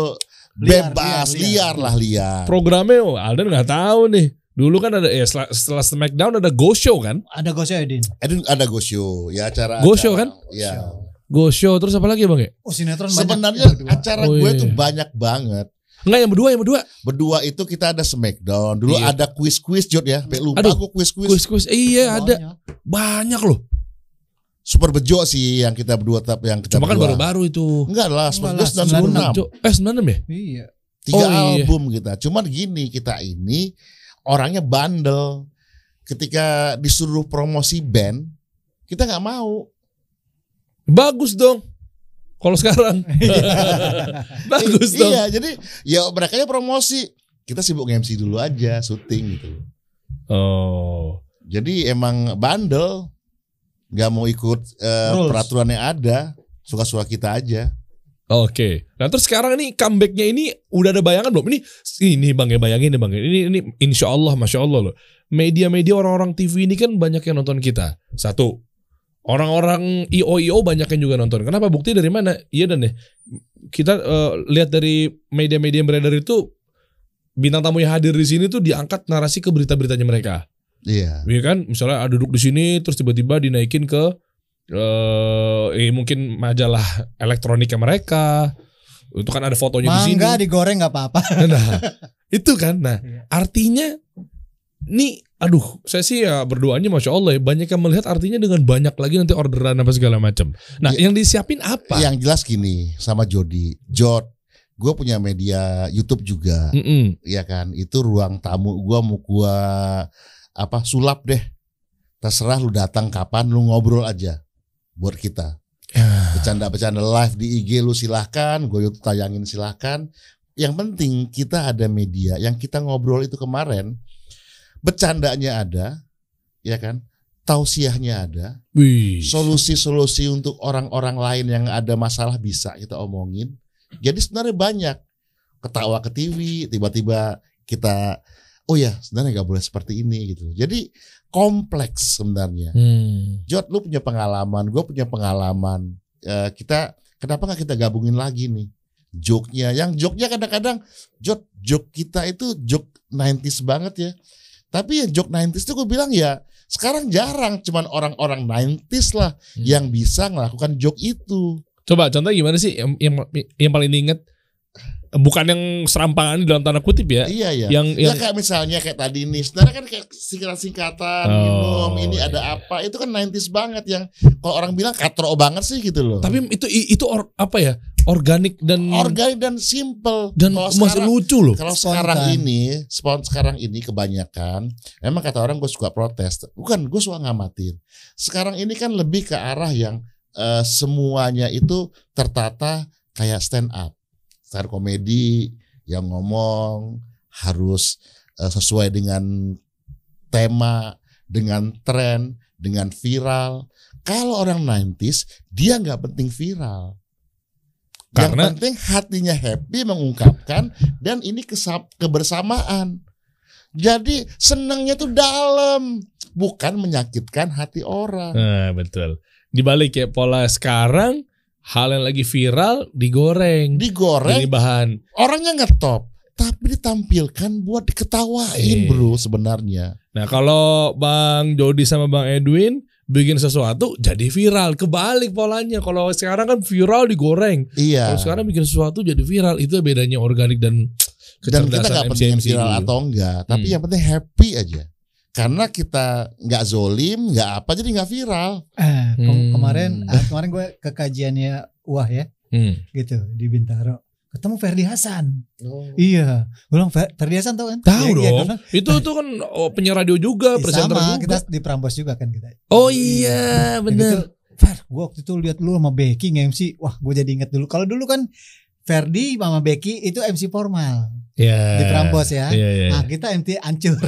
Liar, bebas liar, liar, liar. lah liar Programnya oh, Alden nggak tahu nih. Dulu kan ada ya setelah, setelah Smackdown ada Go Show kan? Ada gosnya Edin. Edwin ada go show ya acara Go show kan? ya Go Show terus apa lagi ya, Bang ya? Oh sinetron sebenarnya banyak. acara Oh, gue iya. tuh banyak banget Enggak yang berdua yang berdua. berdua itu kita ada Smackdown dulu Iya. ada quiz quiz Jod ya Sampai lupa Aduh, gue quiz quiz Kuis kuis iya ada Banyak. loh. super bejo sih yang kita berdua tapi yang kita Cuma kan baru-baru itu. enggak lah Enggak Smackdown lah, 96 Jo- Eh 96 ya? Iya. tiga Oh, iya. album kita cuman gini kita ini orangnya bandel ketika disuruh promosi band kita nggak mau Bagus dong. Kalau sekarang. Bagus dong. iya jadi ya mereka promosi kita sibuk MC dulu aja syuting gitu Oh. Jadi emang bandel, nggak mau ikut Rules. peraturan yang ada, suka-suka kita aja. Oke. Nah terus sekarang ini comebacknya ini udah ada bayangan belum? Ini ini bang ya bayangin deh bang. ya. Ini ini insya Allah masya Allah loh. Media-media orang-orang TV ini kan banyak yang nonton kita. Satu. Orang-orang IO IO banyak yang juga nonton. Kenapa? Bukti dari mana? Iya dan deh. Kita eh, lihat dari media-media yang beredar itu bintang tamu yang hadir di sini tuh diangkat narasi ke berita-beritanya mereka. Iya. Iya kan, misalnya ada duduk di sini terus tiba-tiba dinaikin ke eh eh, mungkin majalah elektroniknya mereka. Itu kan ada fotonya di sini. Mangga digoreng nggak apa-apa. Nah, itu kan. Nah, Iya. artinya nih aduh, saya sih ya berdoanya Masya Allah ya, banyak yang melihat artinya dengan banyak lagi nanti orderan apa segala macam. Nah, Ya. yang disiapin apa? Yang jelas gini sama Jody, Jod, gue punya media YouTube juga, Mm-mm. ya kan. Itu ruang tamu gue mau gue apa sulap deh. Terserah lu datang kapan, lu ngobrol aja buat kita. Ya. Bercanda-bercanda live di IG lu silahkan, gue YouTube tayangin silahkan. Yang penting kita ada media yang kita ngobrol itu kemarin, bercandanya ada, ya kan? tausiahnya ada, solusi-solusi untuk orang-orang lain yang ada masalah bisa kita omongin. Jadi sebenarnya banyak ketawa ke TV, tiba-tiba kita oh ya sebenarnya nggak boleh seperti ini gitu. Jadi kompleks sebenarnya. Hmm. Jod, lu punya pengalaman, gue punya pengalaman. Eh, kita kenapa nggak kita gabungin lagi nih joke-nya? Yang joke-nya kadang-kadang Jod, joke kita itu joke 90s banget ya. Tapi yang joke 90s itu gue bilang ya sekarang jarang cuman orang-orang 90s lah Hmm. yang bisa melakukan joke itu. Coba contoh gimana sih yang yang, yang paling diinget bukan yang serampangan dalam tanda kutip ya. Iya ya. Yang Ya yang kayak misalnya kayak tadi nih, sebenarnya kan kayak singkatan-singkatan, Oh, minum, ini iya. ada apa, itu kan 90s banget yang kalau orang bilang katro banget sih gitu loh. tapi itu itu or- apa ya? Organik dan organik dan simple. dan Kalau masih sekarang- lucu loh. Kalau Spontan. sekarang ini, spon sekarang ini kebanyakan, emang kata orang gue suka protes, bukan gue suka ngamatin. Sekarang ini kan lebih ke arah yang eh, semuanya itu tertata kayak stand up, stand komedi yang ngomong harus eh, sesuai dengan tema, dengan tren, dengan viral. Kalau orang 90s dia nggak penting viral. Karena- yang penting hatinya happy mengungkapkan dan ini kebersamaan. Jadi senangnya tuh dalam, bukan menyakitkan hati orang. Nah, betul. Dibalik ya pola sekarang hal yang lagi viral digoreng. Digoreng, bahan. orangnya ngetop, tapi ditampilkan buat diketawain Eh. bro sebenarnya. Nah, kalau Bang Jody sama Bang Edwin bikin sesuatu jadi viral. Kebalik polanya. Kalau sekarang kan viral digoreng. Iya. Kalau sekarang bikin sesuatu jadi viral. Itu bedanya organik dan Dan kita kecerdasan nggak penting viral dulu. atau enggak, tapi Hmm. yang penting happy aja. Karena kita nggak zolim, nggak apa, jadi nggak viral. Eh, ke- Hmm. kemarin ah, kemarin gue ke kajiannya Wah ya Hmm. gitu di Bintaro. Ketemu Ferdi Hasan. Iya, gue bilang "Fer- Ferdi Hasan tau kan? Tahu Iya, iya, dong. gua bilang, Itu tuh kan oh, penyiar radio juga, "Ih, presenter sama, juga. kita di Prambos juga kan kita. Oh iya, Kayak bener. gitu, Fer, gue waktu itu lihat lu sama Becky nge-MC. Wah, gue jadi inget dulu. Kalau dulu kan Ferdi sama Becky itu MC formal Ya. di Prambos ya. Iya, iya. Nah, kita MC ancur.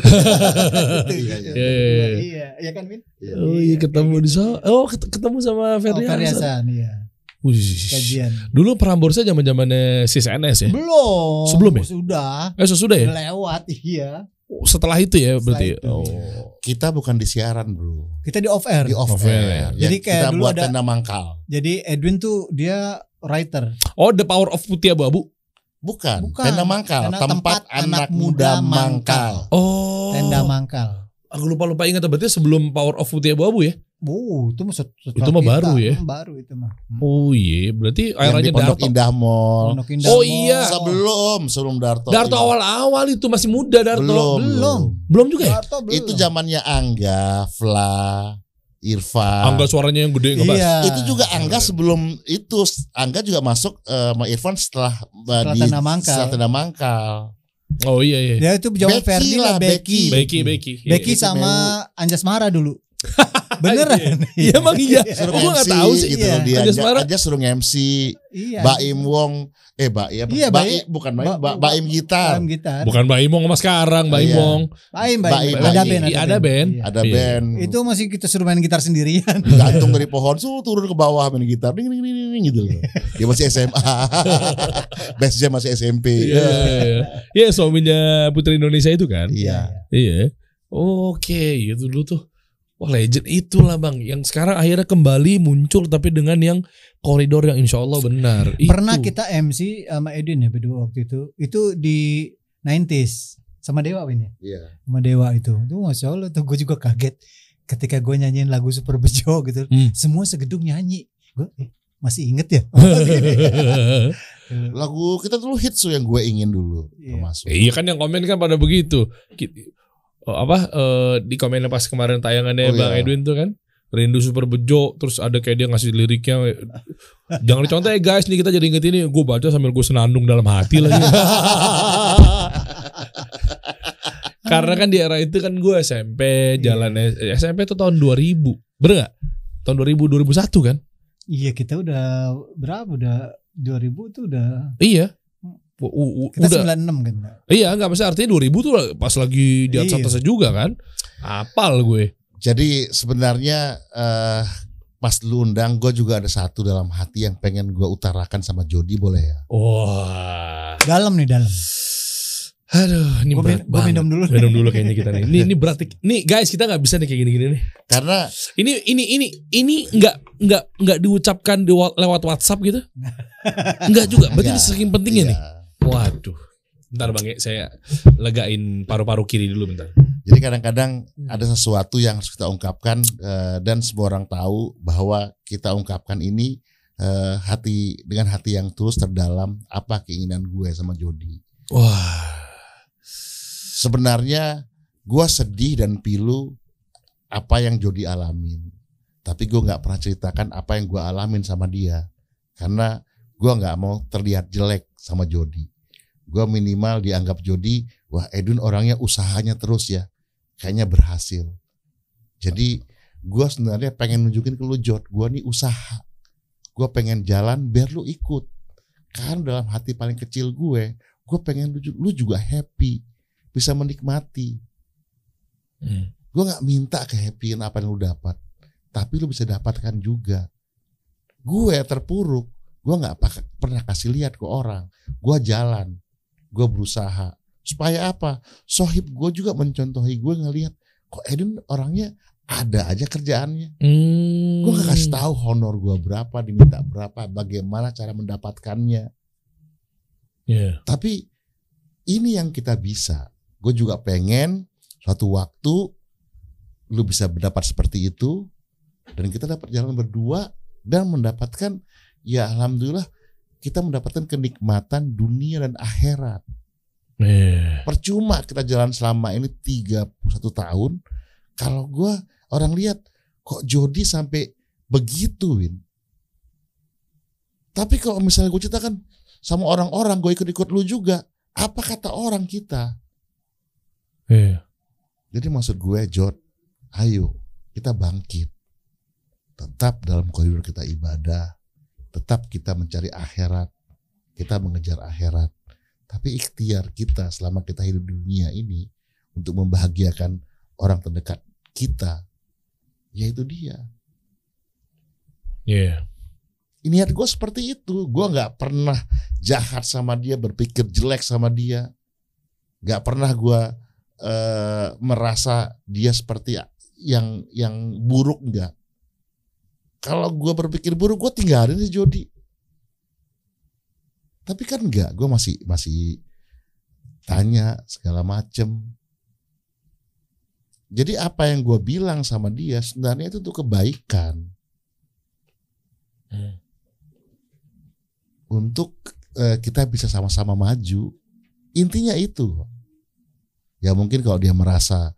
Gitu, Iya, gitu. iya, iya. Iya, iya kan Min? Oh iya ketemu di sana. Oh ket- ketemu sama Oh, Ferdi Hasan. Hasan, iya. Wih. Kajian. Dulu Prambors zaman zamannya CSNS ya. Belum. Sebelum ya? Sudah. Eh sesudah ya. Lewat, iya. Oh, Setelah itu ya berarti. Setelah itu, Oh. Kita bukan di siaran bro, Kita di off air. di off Off air, air. ya. Ya, Jadi kayak kita dulu buat ada- tenda mangkal. Jadi Edwin tuh dia writer. Oh, The Power of Putih Abu-abu. Bukan, Bukan. tenda mangkal, Tenda- tempat, anak muda mangkal. Oh. Tenda mangkal. Aku lupa lupa ingat berarti sebelum Power of Putih Abu-abu ya. Oh, itu mah set- setelah Itu mah kita. baru ya? Hmm, Baru itu mah. Hmm. Oh iya, berarti Yang di airnya Pondok Darto. Indah Mall. Pondok Indah Oh, Mall. iya. Sebelum, sebelum Darto. Darto ini. awal-awal itu masih muda Darto. Belum, Belum. Belum juga ya? Darto belum. Itu zamannya Angga, Fla, Irfan. Angga suaranya yang gede ngebas. Iya. Itu juga Angga sebelum itu Angga juga masuk eh, sama Irfan setelah eh, Setelah Tenda Mangkal. setelah Tenda Mangkal. Oh iya iya. Dia itu Becky Ferdi lah, lah Becky. Becky, Becky. Becky Iya, sama Anjas Mara dulu. Beneran. Iya emang iya. Suruh Oh, gua nggak MC tahu sih. gitu Iya. loh dia. Aja, aja suruh MC. Iya. Baim Wong eh Baim Iya, Baim Baim. bukan Baim, Ba- Ba- Baim gitar. Baim gitar. Bukan Mbak Imong sama sekarang, Mbak Iya. Imong. Baim, Baim, Baim. Baim. Ada band, Iya, ada band. Iya. Ada Iya. band. Itu masih kita suruh main gitar sendirian. gantung dari pohon suruh turun ke bawah main gitar ding ding ding, ding gitu loh. Dia masih SMA. Best jam masih SMP. Iya, iya, iya. Iya, suaminya Putri Indonesia itu kan. Iya. Iya. Oke, itu dulu tuh. Wah legend itulah bang, yang sekarang akhirnya kembali muncul tapi dengan yang koridor yang insya Allah benar. Pernah Itu. kita MC sama Edwin ya berdua waktu itu. Itu di 90s sama Dewa ini. Iya. Sama Dewa itu. Itu Masya Allah tuh gue juga kaget. Ketika gue nyanyiin lagu Super Bejo gitu. Hmm. Semua segedung nyanyi. Gue eh, masih inget ya. Lagu kita dulu hits tuh yang gue ingin dulu Iya. termasuk. iya kan yang komen kan pada begitu. Oh, apa eh, di komen pas kemarin tayangannya Oh, bang iya. Edwin tuh kan rindu super bejo terus ada kayak dia ngasih liriknya jangan dicontoh ya guys nih kita jadi inget ini. Gue baca sambil gue senandung dalam hati lagi. Karena kan di era itu kan gue SMP jalan eh, SMP itu tahun 2000 bener gak? tahun 2000 2001 kan? Iya kita udah berapa? Udah 2000 tuh udah iya U- u- u- kita udah 96 kan. iya nggak maksudnya artinya 2000 tuh pas lagi di atas Iya. atasnya juga kan apal gue Jadi sebenarnya eh, pas lu undang gue juga ada satu dalam hati yang pengen gue utarakan sama Jody boleh ya? Wah. Dalam nih dalam. Aduh, ini Gua berat min- banget. minum dulu. Minum dulu kayaknya kita nih. Ini ini berat. Nih guys, kita nggak bisa nih kayak gini-gini nih. Karena Ini ini ini ini nggak nggak nggak diucapkan di wa- lewat WhatsApp gitu? Nggak juga. Berarti ini Nggak. saking pentingnya iya. nih. Waduh. Bentar Bang, ya, saya legain paru-paru kiri dulu bentar. Jadi kadang-kadang ada sesuatu yang harus kita ungkapkan eh, dan semua orang tahu bahwa kita ungkapkan ini eh, hati dengan hati yang tulus terdalam apa keinginan gue sama Jody. Wah. Sebenarnya gue sedih dan pilu apa yang Jody alamin. Tapi gue nggak pernah ceritakan apa yang gue alamin sama dia karena gue nggak mau terlihat jelek sama Jody. Gue minimal dianggap Jody, wah Edun orangnya usahanya terus ya, kayaknya berhasil. Jadi gue sebenarnya pengen nunjukin ke lu Jod, gue nih usaha. Gue pengen jalan biar lu ikut. Kan dalam hati paling kecil gue, gue pengen lu, lu juga happy, bisa menikmati. Hmm. Gue nggak minta kehappyan apa yang lu dapat, tapi lu bisa dapatkan juga. Gue terpuruk, gue nggak pernah kasih lihat ke orang. Gue jalan, gue berusaha. Supaya apa? Sohib gue juga mencontohi gue ngelihat kok Edun orangnya ada aja kerjaannya. Hmm. Gue gak kasih tahu honor gue berapa, diminta berapa, bagaimana cara mendapatkannya. Iya. Tapi ini yang kita bisa. Gue juga pengen suatu waktu lu bisa mendapat seperti itu dan kita dapat jalan berdua dan mendapatkan ya alhamdulillah kita mendapatkan kenikmatan dunia dan akhirat. Iya. Percuma kita jalan selama ini 31 tahun kalau gua orang lihat kok Jody sampai begitu Win. Tapi kalau misalnya gue ceritakan sama orang-orang gue ikut-ikut lu juga, apa kata orang kita? Iya. Jadi maksud gue Jod, ayo kita bangkit. Tetap dalam koridor kita ibadah, tetap kita mencari akhirat, kita mengejar akhirat. Tapi ikhtiar kita selama kita hidup di dunia ini untuk membahagiakan orang terdekat kita, yaitu dia. Iya. Niat gue seperti itu. Gue nggak pernah jahat sama dia, berpikir jelek sama dia. Nggak pernah gue eh, merasa dia seperti yang yang buruk nggak. Kalau gue berpikir buruk, gue tinggalin si Jody. Tapi kan enggak, gue masih masih tanya segala macem. Jadi apa yang gue bilang sama dia sebenarnya itu untuk kebaikan. Hmm. untuk eh, kita bisa sama-sama maju. Intinya itu. Ya mungkin kalau dia merasa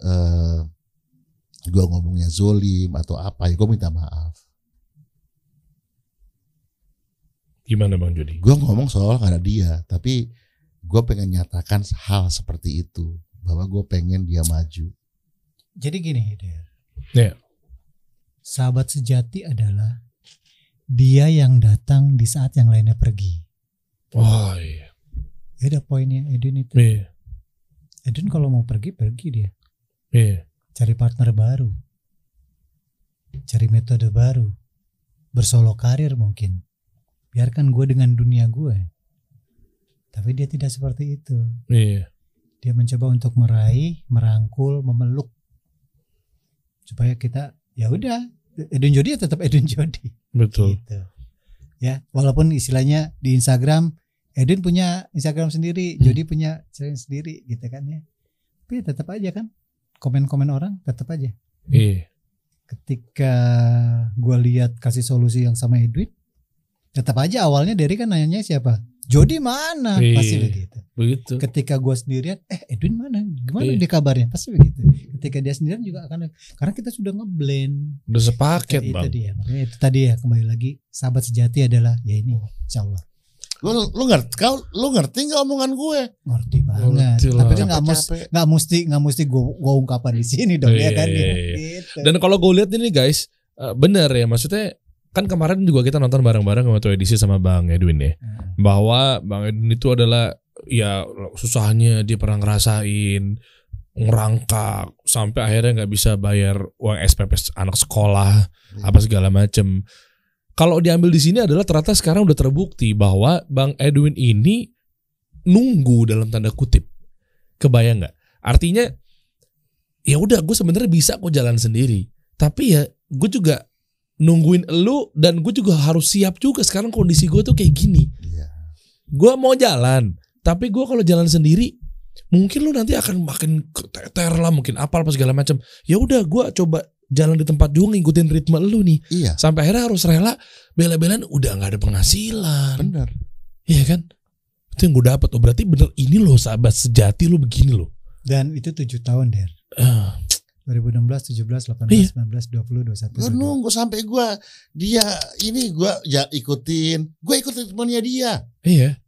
eh, gue ngomongnya zolim atau apa, ya gue minta maaf. Gimana Bang Jody? Gue ngomong soal gak ada dia, tapi gue pengen nyatakan hal seperti itu bahwa gue pengen dia maju. Jadi gini, Der. Iya. Sahabat sejati adalah dia yang datang di saat yang lainnya pergi. Oh iya. Ya ada poinnya Edwin itu. Iya. Edwin kalau mau pergi pergi dia. Iya. Cari partner baru. Cari metode baru. Bersolo karir mungkin. Biarkan gue dengan dunia gue. Tapi dia tidak seperti itu. Iya. Dia mencoba untuk meraih, merangkul, memeluk supaya kita ya udah Edwin Jody ya tetap Edwin Jody Betul. gitu. Ya, walaupun istilahnya di Instagram Edwin punya Instagram sendiri, Hmm. Jody punya Instagram sendiri gitu kan ya. Tapi tetap aja kan komen-komen orang tetap aja. Iya. Ketika gua lihat kasih solusi yang sama Edwin, tetap aja awalnya dari kan nanyanya siapa? Jody mana? Iya. Pasti begitu. Begitu. Ketika gua sendirian, eh Edwin mana? Gimana Iya. dia kabarnya? Pasti begitu. Ketika dia sendirian juga akan karena kita sudah ngeblend. Udah sepaket itu Bang. dia. Makanya itu tadi ya kembali lagi sahabat sejati adalah ya ini insya Allah Lu, lu ngerti kau lu ngerti nggak omongan gue? ngerti banget. Ngerti. Tapi kan nggak mus Capek-capek. nggak mesti nggak mesti gua, gua ungkapkan di sini dong Iya, ya kan. iya, ya. iya. Gitu. Dan kalau gue lihat ini guys, eh, bener ya maksudnya kan kemarin juga kita nonton bareng-bareng waktu edisi sama Bang Edwin ya. Hmm. Bahwa Bang Edwin itu adalah ya susahnya dia pernah ngerasain ngerangkak sampai akhirnya nggak bisa bayar uang SPP anak sekolah Iya. apa segala macem. Kalau diambil di sini adalah ternyata sekarang udah terbukti bahwa Bang Edwin ini nunggu dalam tanda kutip. Kebayang nggak? Artinya ya udah gue sebenarnya bisa kok jalan sendiri. Tapi ya gue juga nungguin elu dan gue juga harus siap juga sekarang kondisi gue tuh kayak gini. Iya. Gue mau jalan, tapi gue kalau jalan sendiri mungkin lu nanti akan makin keteter lah, mungkin apa apa segala macam. Ya udah gue coba jalan di tempat juga ngikutin ritme lu nih. Iya, Sampai akhirnya harus rela bela-belaan udah nggak ada penghasilan. benar. Iya kan? Itu yang gue dapat. Oh berarti bener ini loh sahabat sejati lu begini loh. Dan itu tujuh tahun der. Ah, 2016, 17, 18, Iya. 19, 20, 21, Gue 22. nunggu sampai gue dia ini gue ya ikutin, gue ikutin temannya dia, iya.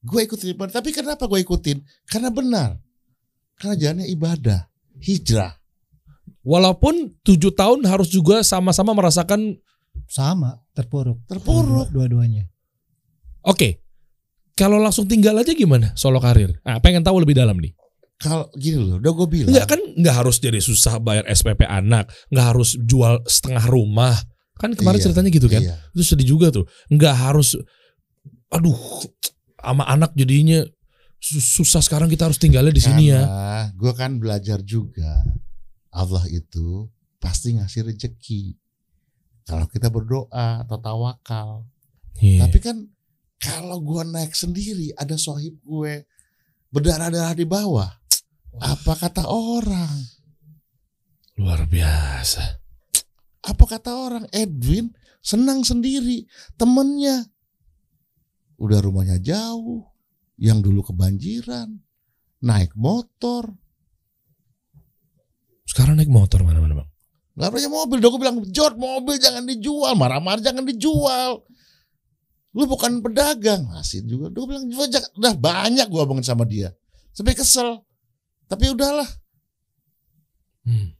gue ikutin teman. Tapi kenapa gue ikutin? Karena benar, karena jalannya ibadah, hijrah. Walaupun tujuh tahun harus juga sama-sama merasakan Sama, terpuruk. Terpuruk. Dua- Dua-duanya. Oke. Kalau langsung tinggal aja gimana solo karir? Ah, pengen tahu lebih dalam nih. Kalau gini loh, udah gue bilang. Enggak kan nggak harus jadi susah bayar SPP anak, nggak harus jual setengah rumah. Kan kemarin Iya, ceritanya gitu kan. Iya. Itu sedih juga tuh. Nggak harus aduh sama anak jadinya su- susah sekarang kita harus tinggalnya di sini ya. Gue kan belajar juga. Allah itu pasti ngasih rejeki. Kalau kita berdoa atau tawakal. Iya. Tapi kan kalau gue naik sendiri, ada sohib gue berdarah-darah di bawah. Apa kata orang? Luar biasa. Apa kata orang? Edwin senang sendiri. Temennya udah rumahnya jauh. Yang dulu kebanjiran. Naik motor. Sekarang naik motor mana-mana bang? Gak punya mobil. Dong gue bilang, Jod mobil jangan dijual. Marah-marah jangan dijual. Lu bukan pedagang. Masih juga. Gue bilang, udah banyak gue omongin sama dia. Sampai kesel. Tapi udahlah. Hmm.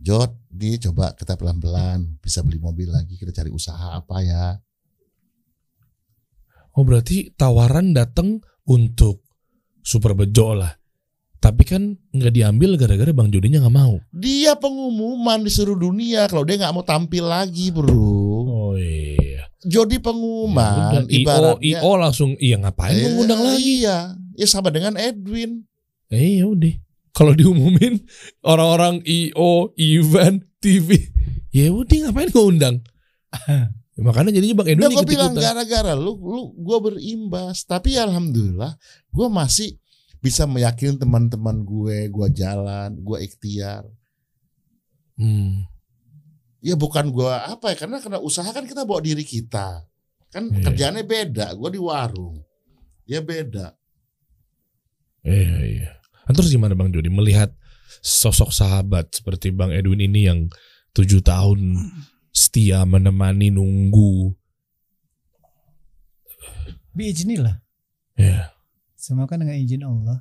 Jod, nih coba kita pelan-pelan. Bisa beli mobil lagi. Kita cari usaha apa ya. Oh berarti tawaran datang untuk super bejo lah. Tapi kan nggak diambil gara-gara bang Jodinya nggak mau. Dia pengumuman di seluruh dunia. Kalau dia nggak mau tampil lagi bro. Oh iya. Jody pengumuman. IO, ibaratnya. IO langsung iya ngapain Eh, mengundang lagi? Iya. Ya sama dengan Edwin. Eh ya udah. Kalau diumumin orang-orang IO, event, TV, ya udah ngapain ngundang? Ya, makanya jadinya Bang Edwin Udah gue bilang gara-gara lu, lu gue berimbas. Tapi alhamdulillah gue masih bisa meyakinkan teman-teman gue. Gue jalan, gue ikhtiar. Hmm. Ya bukan gue apa ya karena karena usaha kan kita bawa diri kita. Kan Iya. kerjaannya beda. Gue di warung. Ya beda. Iya iya. Nah, terus gimana Bang Jody melihat sosok sahabat seperti Bang Edwin ini yang tujuh tahun setia menemani nunggu. Biiznilah. Ya. Semua kan dengan izin Allah.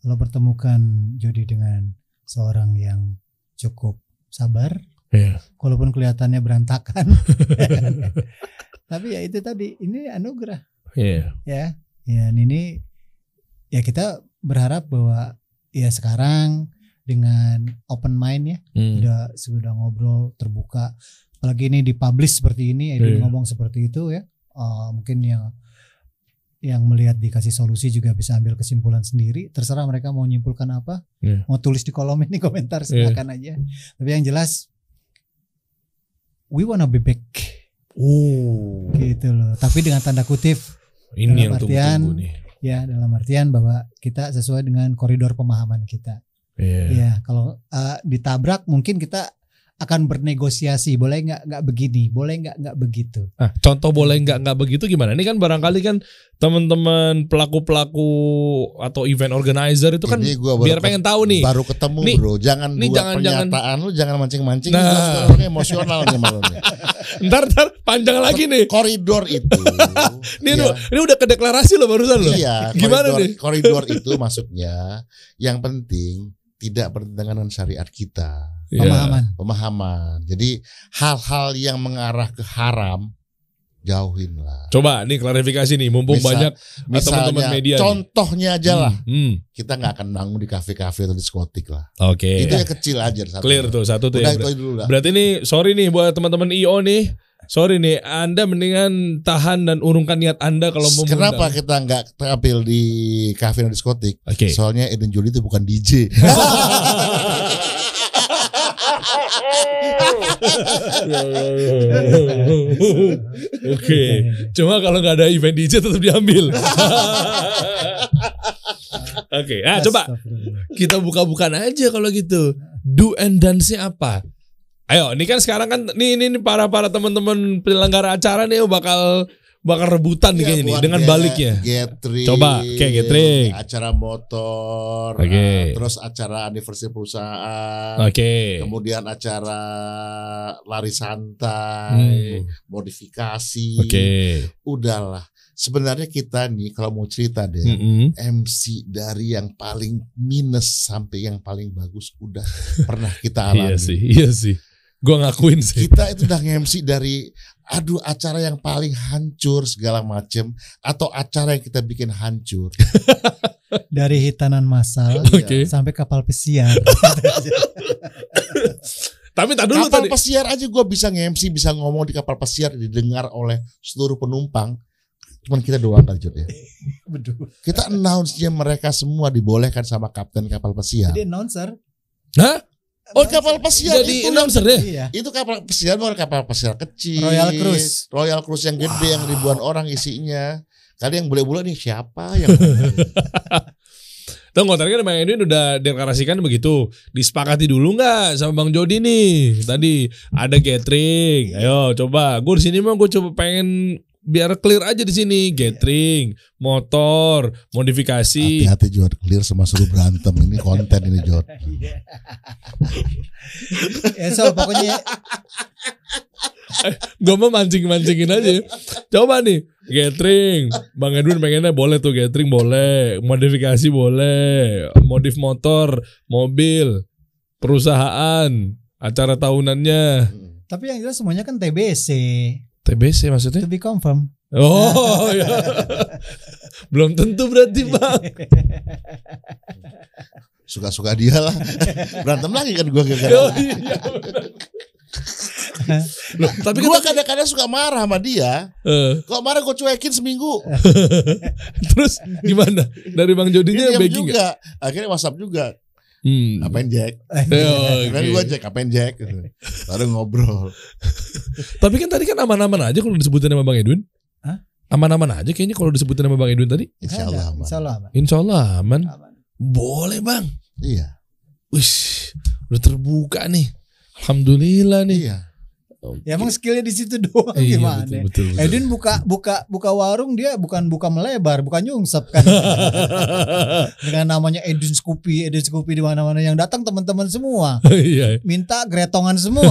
Allah pertemukan Jody dengan seorang yang cukup sabar, Ya. walaupun kelihatannya berantakan. Tapi ya itu tadi, ini anugerah Ya. ya. Ya ini ya kita berharap bahwa ya sekarang dengan open mind ya, Hmm. sudah sudah ngobrol terbuka. Apalagi ini dipublish seperti ini, Edwin Iya. ngomong seperti itu ya. Eh, mungkin yang yang melihat dikasih solusi juga bisa ambil kesimpulan sendiri. Terserah mereka mau nyimpulkan apa, Iya. mau tulis di kolom ini komentar Iya. silakan aja. Tapi yang jelas, we wanna be back Oh. gitu loh. Tapi dengan tanda kutip Ini Dalam yang artian- nih. ya dalam artian bahwa kita sesuai dengan koridor pemahaman kita. Iya. Ya kalau eh, ditabrak mungkin kita akan bernegosiasi. Boleh nggak nggak begini, boleh nggak nggak begitu. Ah, contoh boleh nggak nggak begitu gimana? Ini kan barangkali kan teman-teman pelaku-pelaku atau event organizer itu kan Ini gua biar pengen tahu nih. Baru ketemu Nih, bro. Jangan nih buat jangan- jangan- pernyataan lu. Jangan mancing-mancing. Nah. Sekarang emosional nih lu. Ntar ntar panjang lagi nih. Koridor itu. Ini, ya, udah, ini udah ke deklarasi loh barusan loh. Iya, Gimana koridor, nih? koridor itu maksudnya yang penting tidak bertentangan dengan syariat kita, Iya. Pemahaman. pemahaman. Jadi hal-hal yang mengarah ke haram jauhin lah. Coba nih klarifikasi nih, mumpung Misal- banyak Misalnya teman-teman media nih. contohnya aja lah. Hmm, Kita nggak akan nanggung di kafe-kafe atau diskotik lah. Oke. Itu yang kecil aja satu. Clear tuh satu tuh Udah ya. itu dulu lah. Berarti nih sorry nih buat teman-teman IO nih. Sorry nih, Anda mendingan tahan dan urungkan niat Anda kalau mau Kenapa kita nggak tampil di kafe dan diskotik? Oke. Soalnya Eden Juli itu bukan DJ. Oke. Cuma kalau nggak ada event DJ tetap diambil. Oke. Ah, coba Astagfirullah. kita buka-bukaan aja kalau gitu. Do and dance-nya apa? Ayo, ini kan sekarang kan nih ini, ini para para teman-teman penyelenggara acara nih bakal bakal rebutan nih Iya, kayaknya nih buat dengan get- baliknya. Gathering. Coba, kayak gathering. Acara motor. Oke. eh, terus acara anniversary perusahaan. Oke. Kemudian acara lari santai, Hmm, modifikasi. Oke. Udahlah. Sebenarnya kita nih kalau mau cerita deh, Mm-mm. MC dari yang paling minus sampai yang paling bagus udah pernah kita alami. Iya sih, iya sih. Gua ngakuin sih. Kita itu udah MC dari aduh acara yang paling hancur segala macem atau acara yang kita bikin hancur. Dari hitanan masal Oke. sampai kapal pesiar. Tapi tak dulu kapal tadi. pesiar aja gue bisa nge-MC bisa ngomong di kapal pesiar didengar oleh seluruh penumpang. Cuman kita doang kan ya. Betul. Kita announce-nya mereka semua dibolehkan sama kapten kapal pesiar. Jadi announcer. Hah? Oh kapal pesiar Jadi itu announcer ya? Iya. itu kapal pesiar bukan kapal pesiar kecil. Royal Cruise. Royal Cruise yang gede yang ribuan orang isinya. Kali yang bule-bule nih siapa yang Tunggu, tadi kan Bang Edwin udah deklarasikan begitu. Disepakati dulu nggak sama Bang Jody nih? Tadi ada gathering. Ayo coba. Gue di sini mah gue coba pengen biar clear aja di sini. Gathering, motor, modifikasi. Hati-hati Jod, clear sama suruh berantem ini konten ini Jod. ya so pokoknya Gue mau mancing-mancingin aja. Coba nih, gathering. Bang Edwin pengennya boleh tuh gathering boleh, modifikasi boleh, modif motor, mobil, perusahaan, acara tahunannya. tapi yang jelas semuanya kan TBC. TBC maksudnya? To be confirm. Oh ya. Belum tentu berarti bang. Suka-suka dia lah. Berantem lagi kan gue Oh, gara-gara. iya. Loh, tapi Gue kan kadang-kadang suka marah sama dia. eh, Kok marah gue cuekin seminggu. terus gimana? Dari Bang Jodinya nggak? juga. Akhirnya WhatsApp juga. Hmm. Apain Jack? Oh, Kan gue Jack, apain Jack? Gitu. Baru ngobrol. Tapi kan tadi kan aman-aman aja kalau disebutin sama Bang Edwin. Hah? Aman-aman aja kayaknya kalau disebutin sama Bang Edwin tadi. Insya Allah. aman. Insya Allah aman. Insya Allah aman. Aman. Boleh bang. Iya. Wih, udah terbuka nih. Alhamdulillah nih. Iya. Ya emang skillnya di situ doang Iya, gimana? betul, betul, betul. Edwin buka buka buka warung dia bukan buka melebar, bukan nyungsep kan. Dengan namanya Edwin Scoopy, Edwin Scoopy di mana-mana yang datang teman-teman semua. Iya. Minta gretongan semua.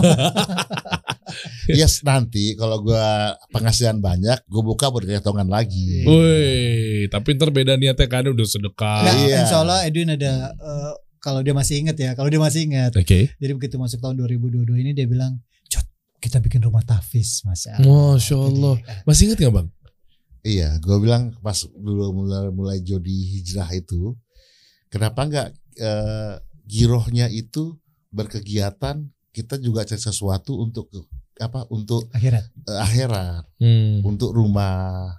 Yes nanti kalau gue penghasilan banyak, gue buka buat ketongan lagi. Iya. Woi, tapi ntar beda niatnya kan udah sedekah. Nah, Iya. insya Allah Edwin ada eh, kalau dia masih ingat ya, kalau dia masih ingat. Oke. Jadi begitu masuk tahun 2022 ini dia bilang, "Cot, kita bikin rumah tafis, Mas." Allah." Masya Allah. Jadi, Masih ingat gak bang? Iya, gue bilang pas dulu mulai mulai Jody hijrah itu, kenapa nggak eh, girohnya itu berkegiatan kita juga cari sesuatu untuk apa untuk akhirat. eh, akhirat, Hmm. untuk rumah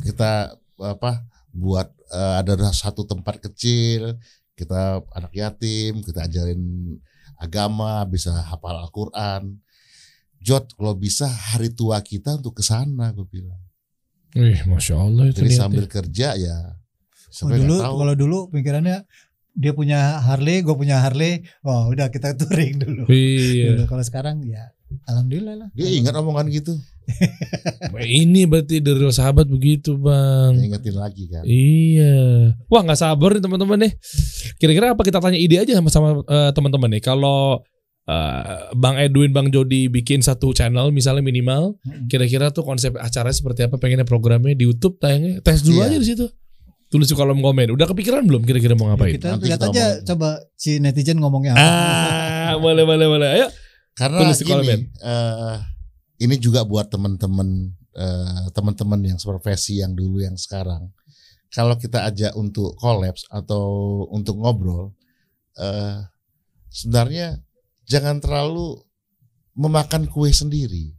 kita apa buat eh, ada satu tempat kecil kita anak yatim kita ajarin agama bisa hafal Al-Quran Jod kalau bisa hari tua kita untuk ke sana gue bilang Wih, masya Allah itu jadi sambil kerja ya Oh, sampai dulu tahu kalau dulu pikirannya dia punya Harley, gue punya Harley. Oh, udah kita touring dulu. Iya. Dulu kalau sekarang ya alhamdulillah lah. dia ingat omongan gitu Ini berarti dari sahabat begitu bang. dia ingetin lagi kan Iya. Wah nggak sabar nih teman-teman nih. Kira-kira apa kita tanya ide aja sama sama eh, teman-teman nih. Kalau eh, Bang Edwin, Bang Jody bikin satu channel misalnya minimal, kira-kira tuh konsep acaranya seperti apa? Pengennya programnya di YouTube tayangnya. Tes dulu Iya. aja di situ. Tulis di kolom komen. Udah kepikiran belum kira-kira mau ngapain? Kita Nanti lihat kita aja omongin. coba si netizen ngomongnya apa. Ah, boleh boleh boleh. Ayo. karena Tulis di kolom, gini eh, ini juga buat teman-teman eh, teman-teman yang supervisi yang dulu yang sekarang kalau kita ajak untuk kolaps atau untuk ngobrol eh, sebenarnya jangan terlalu memakan kue sendiri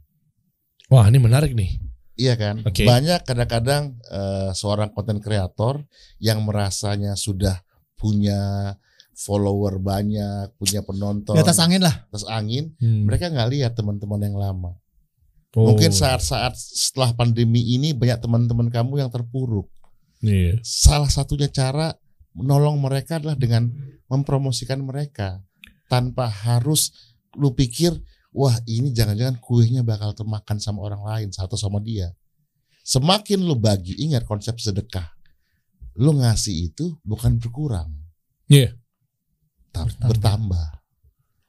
Wah, ini menarik nih. Iya kan? Oke. Banyak kadang-kadang eh, seorang konten kreator yang merasanya sudah punya follower banyak, punya penonton Di atas angin lah. atas angin, Hmm. mereka nggak lihat teman-teman yang lama. Oh, Mungkin saat-saat setelah pandemi ini banyak teman-teman kamu yang terpuruk. Iya. Salah satunya cara menolong mereka adalah dengan mempromosikan mereka tanpa harus lu pikir wah ini jangan-jangan kuenya bakal termakan sama orang lain satu sama dia. Semakin lu bagi, ingat konsep sedekah. Lu ngasih itu bukan berkurang. Iya. ta- Bertambah. bertambah.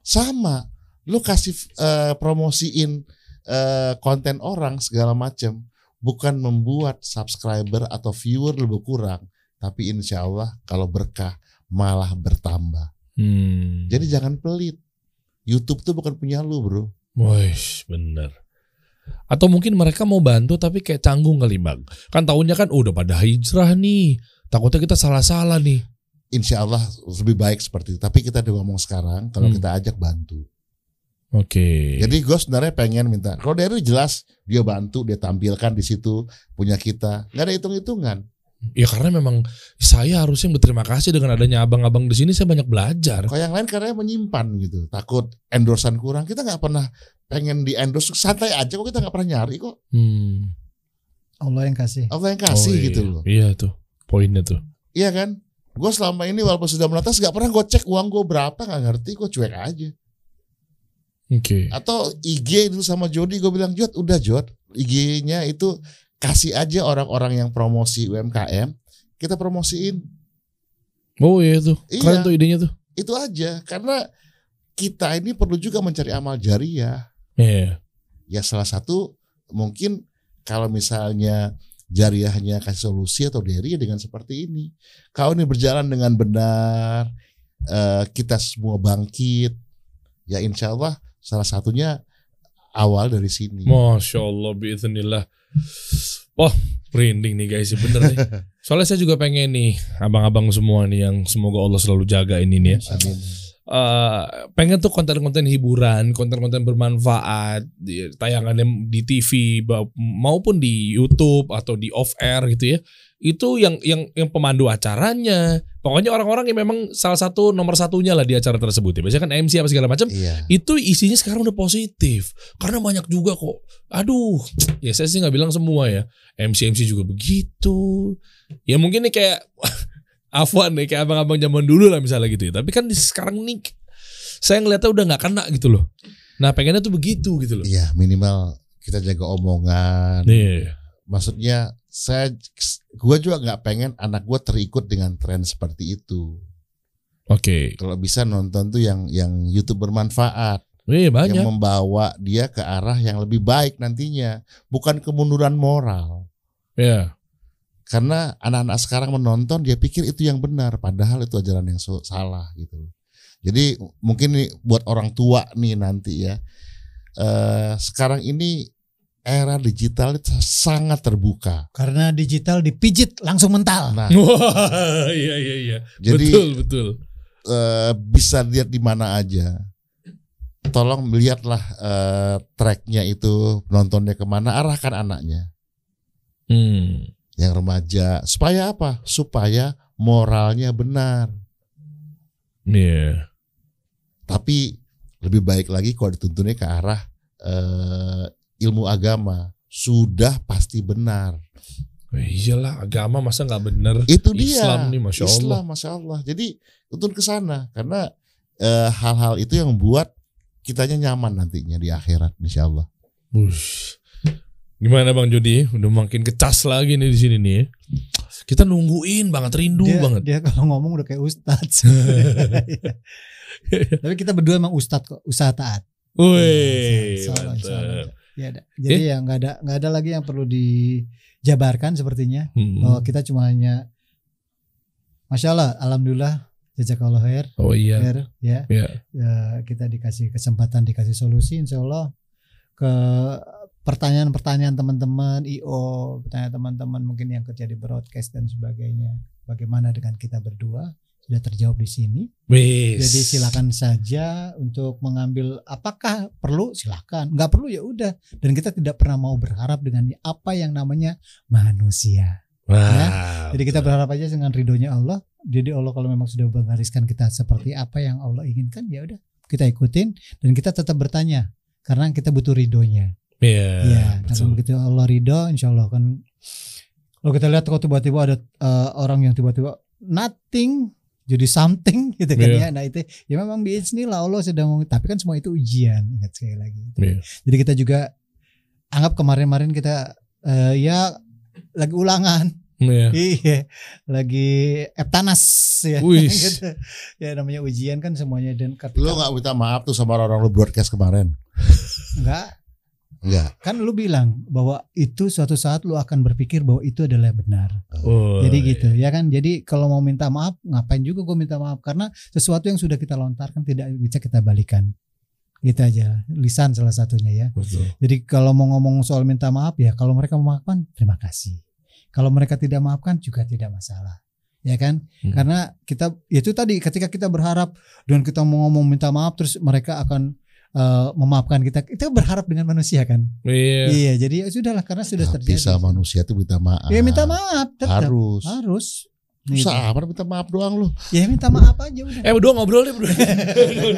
Sama, lu kasih eh, promosiin eh, konten orang segala macam, bukan membuat subscriber atau viewer lu berkurang, tapi insya Allah kalau berkah malah bertambah. Hmm. Jadi jangan pelit. YouTube tuh bukan punya lu bro. Wih, bener. Atau mungkin mereka mau bantu tapi kayak canggung kali bang. Kan tahunnya kan oh, udah pada hijrah nih. Takutnya kita salah-salah nih. Insya Allah lebih baik seperti itu. Tapi kita udah ngomong sekarang kalau Hmm. kita ajak bantu. Oke. Jadi gue sebenarnya pengen minta. Kalau dari jelas dia bantu, dia tampilkan di situ punya kita. Nggak ada hitung-hitungan. Ya karena memang saya harusnya berterima kasih dengan adanya abang-abang di sini saya banyak belajar. Kalau yang lain karena menyimpan gitu, takut endorsan kurang. Kita nggak pernah pengen di endorse santai aja kok kita nggak pernah nyari kok. Hmm. Allah yang kasih. Allah yang kasih Oh, iya. gitu loh. Iya tuh poinnya tuh. Iya kan? Gue selama ini walaupun sudah menetas nggak pernah gue cek uang gue berapa nggak ngerti, gue cuek aja. Oke. Atau IG dulu sama Jody gue bilang Jod udah Jod IG-nya itu kasih aja orang-orang yang promosi UMKM kita promosiin Oh iya tuh. Iya. Keren tuh idenya tuh. itu aja karena kita ini perlu juga mencari amal jariah Iya. ya salah satu mungkin kalau misalnya jariahnya kasih solusi atau deri ya dengan seperti ini kalau ini berjalan dengan benar eh, kita semua bangkit ya insya Allah salah satunya awal dari sini Masya Allah, biiznillah. Wah, merinding nih guys, bener nih. Soalnya saya juga pengen nih, abang-abang semua nih yang semoga Allah selalu jaga ini nih ya. Amin. Eh, pengen tuh konten-konten hiburan, konten-konten bermanfaat, di, tayangannya di TV maupun di YouTube atau di off air gitu ya. Itu yang yang yang pemandu acaranya, pokoknya orang-orang yang memang salah satu nomor satunya lah di acara tersebut ya. Biasanya kan MC apa segala macam. Iya. Itu isinya sekarang udah positif. Karena banyak juga kok. Aduh. Ya saya sih nggak bilang semua ya. MC MC juga begitu. Ya mungkin nih kayak Afwan nih kayak abang-abang zaman dulu lah misalnya gitu ya. Tapi kan di sekarang nih saya ngeliatnya udah nggak kena gitu loh. Nah pengennya tuh begitu gitu loh. Iya minimal kita jaga omongan. Nih, maksudnya saya gua juga nggak pengen anak gua terikut dengan tren seperti itu. Oke. Kalau bisa nonton tuh yang yang YouTube bermanfaat. Wih, banyak. yang membawa dia ke arah yang lebih baik nantinya. Bukan kemunduran moral. Ya karena anak-anak sekarang menonton dia pikir itu yang benar padahal itu ajaran yang so- salah gitu. Jadi mungkin nih buat orang tua nih nanti ya. Eh sekarang ini era digital itu sangat terbuka Karena digital dipijit langsung mental. nah Wah, iya iya iya jadi betul betul eh, bisa lihat di mana aja. Tolong lihatlah eh, tracknya itu nontonnya ke mana, arahkan anaknya hmm. yang remaja supaya apa? Supaya moralnya benar. Iya. Tapi lebih baik lagi kalau dituntunnya ke arah eh, ilmu agama sudah pasti benar. Iyalah agama masa nggak bener Itu dia. Islam nih masya Allah Islam, masya Allah. Jadi tuntun ke sana karena eh, hal-hal itu yang membuat kitanya nyaman nantinya di akhirat, insya Allah. Wush. Gimana Bang Jody? Udah makin kecas lagi nih di sini nih. ya. Kita nungguin banget, rindu Dia, banget. dia kalau ngomong udah kayak ustadz. Tapi kita berdua emang ustadz kok, usaha taat. Wih, Insya Allah, insya Allah. mantap. Ya, jadi ya nggak ada nggak ada lagi yang perlu dijabarkan sepertinya. Hmm. Bahwa kita cuma hanya, masya Allah, alhamdulillah, jazakallah khair, Oh iya. khair, ya. Iya. Ya, kita dikasih kesempatan, dikasih solusi, insya Allah ke pertanyaan-pertanyaan teman-teman IO, pertanyaan teman-teman mungkin yang kerja di broadcast dan sebagainya. Bagaimana dengan kita berdua? Sudah terjawab di sini. Wis. Jadi silakan saja untuk mengambil apakah perlu silakan, nggak perlu ya udah. Dan kita tidak pernah mau berharap dengan apa yang namanya manusia. Wah, Jadi kita berharap aja dengan ridhonya Allah. Jadi Allah kalau memang sudah menggariskan kita seperti apa yang Allah inginkan ya udah kita ikutin dan kita tetap bertanya karena kita butuh ridhonya. Iya. Iya, betul. karena begitu Allah ridho, insya Allah kan. Kalau kita lihat kok tiba-tiba ada eh, orang yang tiba-tiba nothing jadi something gitu kan Iya. ya. Nah itu ya memang bismillah Allah sedang tapi kan semua itu ujian ingat sekali lagi. Iya. Jadi kita juga anggap kemarin-kemarin kita eh, ya lagi ulangan, Iya. iya, lagi eptanas ya. Gitu. Ya namanya ujian kan semuanya dan ketika Lu nggak minta maaf tuh sama orang-orang lu broadcast kemarin? enggak Enggak. kan lu bilang bahwa itu suatu saat lu akan berpikir bahwa itu adalah yang benar. Oh, Jadi iya. gitu ya kan. Jadi kalau mau minta maaf ngapain juga gue minta maaf karena sesuatu yang sudah kita lontarkan tidak bisa kita balikan. Gitu aja. Lisan salah satunya ya. Betul. Jadi kalau mau ngomong soal minta maaf ya kalau mereka memaafkan terima kasih. Kalau mereka tidak maafkan juga tidak masalah. Ya kan? Hmm. Karena kita itu tadi ketika kita berharap dan kita mau ngomong minta maaf terus mereka akan eh, memaafkan kita. Kita berharap dengan manusia kan. Iya. Iya, jadi ya sudahlah karena sudah Tapi terjadi. sama manusia tuh minta maaf. Ya minta maaf tetap Harus. harus. Susah amat minta maaf doang lu. Ya minta maaf aja udah. Eh berdua ngobrol deh berdua. Ngobrol,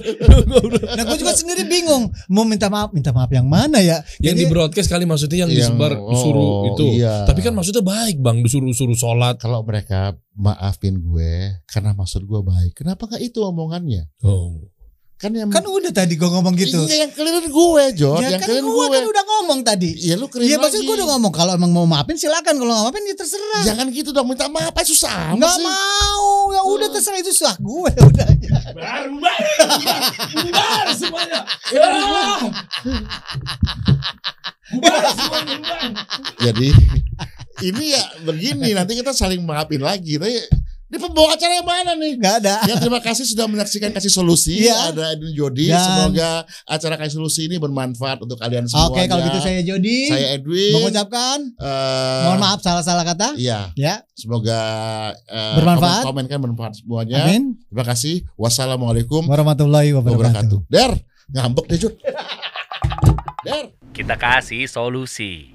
ngobrol, ngobrol. Nah, gue juga sendiri bingung mau minta maaf, minta maaf yang mana ya? Yang Jadi- di broadcast kali maksudnya yang, Yang- disebar disuruh oh, itu. iya. Tapi kan maksudnya baik bang, disuruh suruh sholat. Kalau mereka maafin gue karena maksud gue baik, kenapa gak itu omongannya? Oh. Kan yang kan udah tadi gue ngomong gitu. Iya, yang clear gue, Jod. ya yang kan gue gue. kan udah ngomong tadi. Iya lu clear Iya maksud lagi. gue udah ngomong kalau emang mau maafin silakan kalau nggak maafin ya terserah. Jangan gitu dong, minta maaf aja susah amat Nggak sih. mau, ya udah terserah itu sah gue udah. Baru bubar semuanya. Ya. Bubar semuanya. bubar. Jadi ini ya begini nanti kita saling maafin lagi. Tapi di pembawa acara yang mana nih? Nggak ada. Ya terima kasih sudah menyaksikan kasih solusi. Iya. Ada Edwin Jody. Dan- Semoga acara kasih solusi ini bermanfaat untuk kalian semua. Oke kalau gitu saya Jody saya Edwin. mengucapkan Eh, mohon maaf salah-salah kata. Iya, Ya, semoga eh, Bermanfaat. Komen, komen kan bermanfaat semuanya. amin. Terima kasih. Wassalamualaikum Warahmatullahi wabarakatuh. wabarakatuh. Der, ngambek deh Jud. Der. Kita kasih solusi.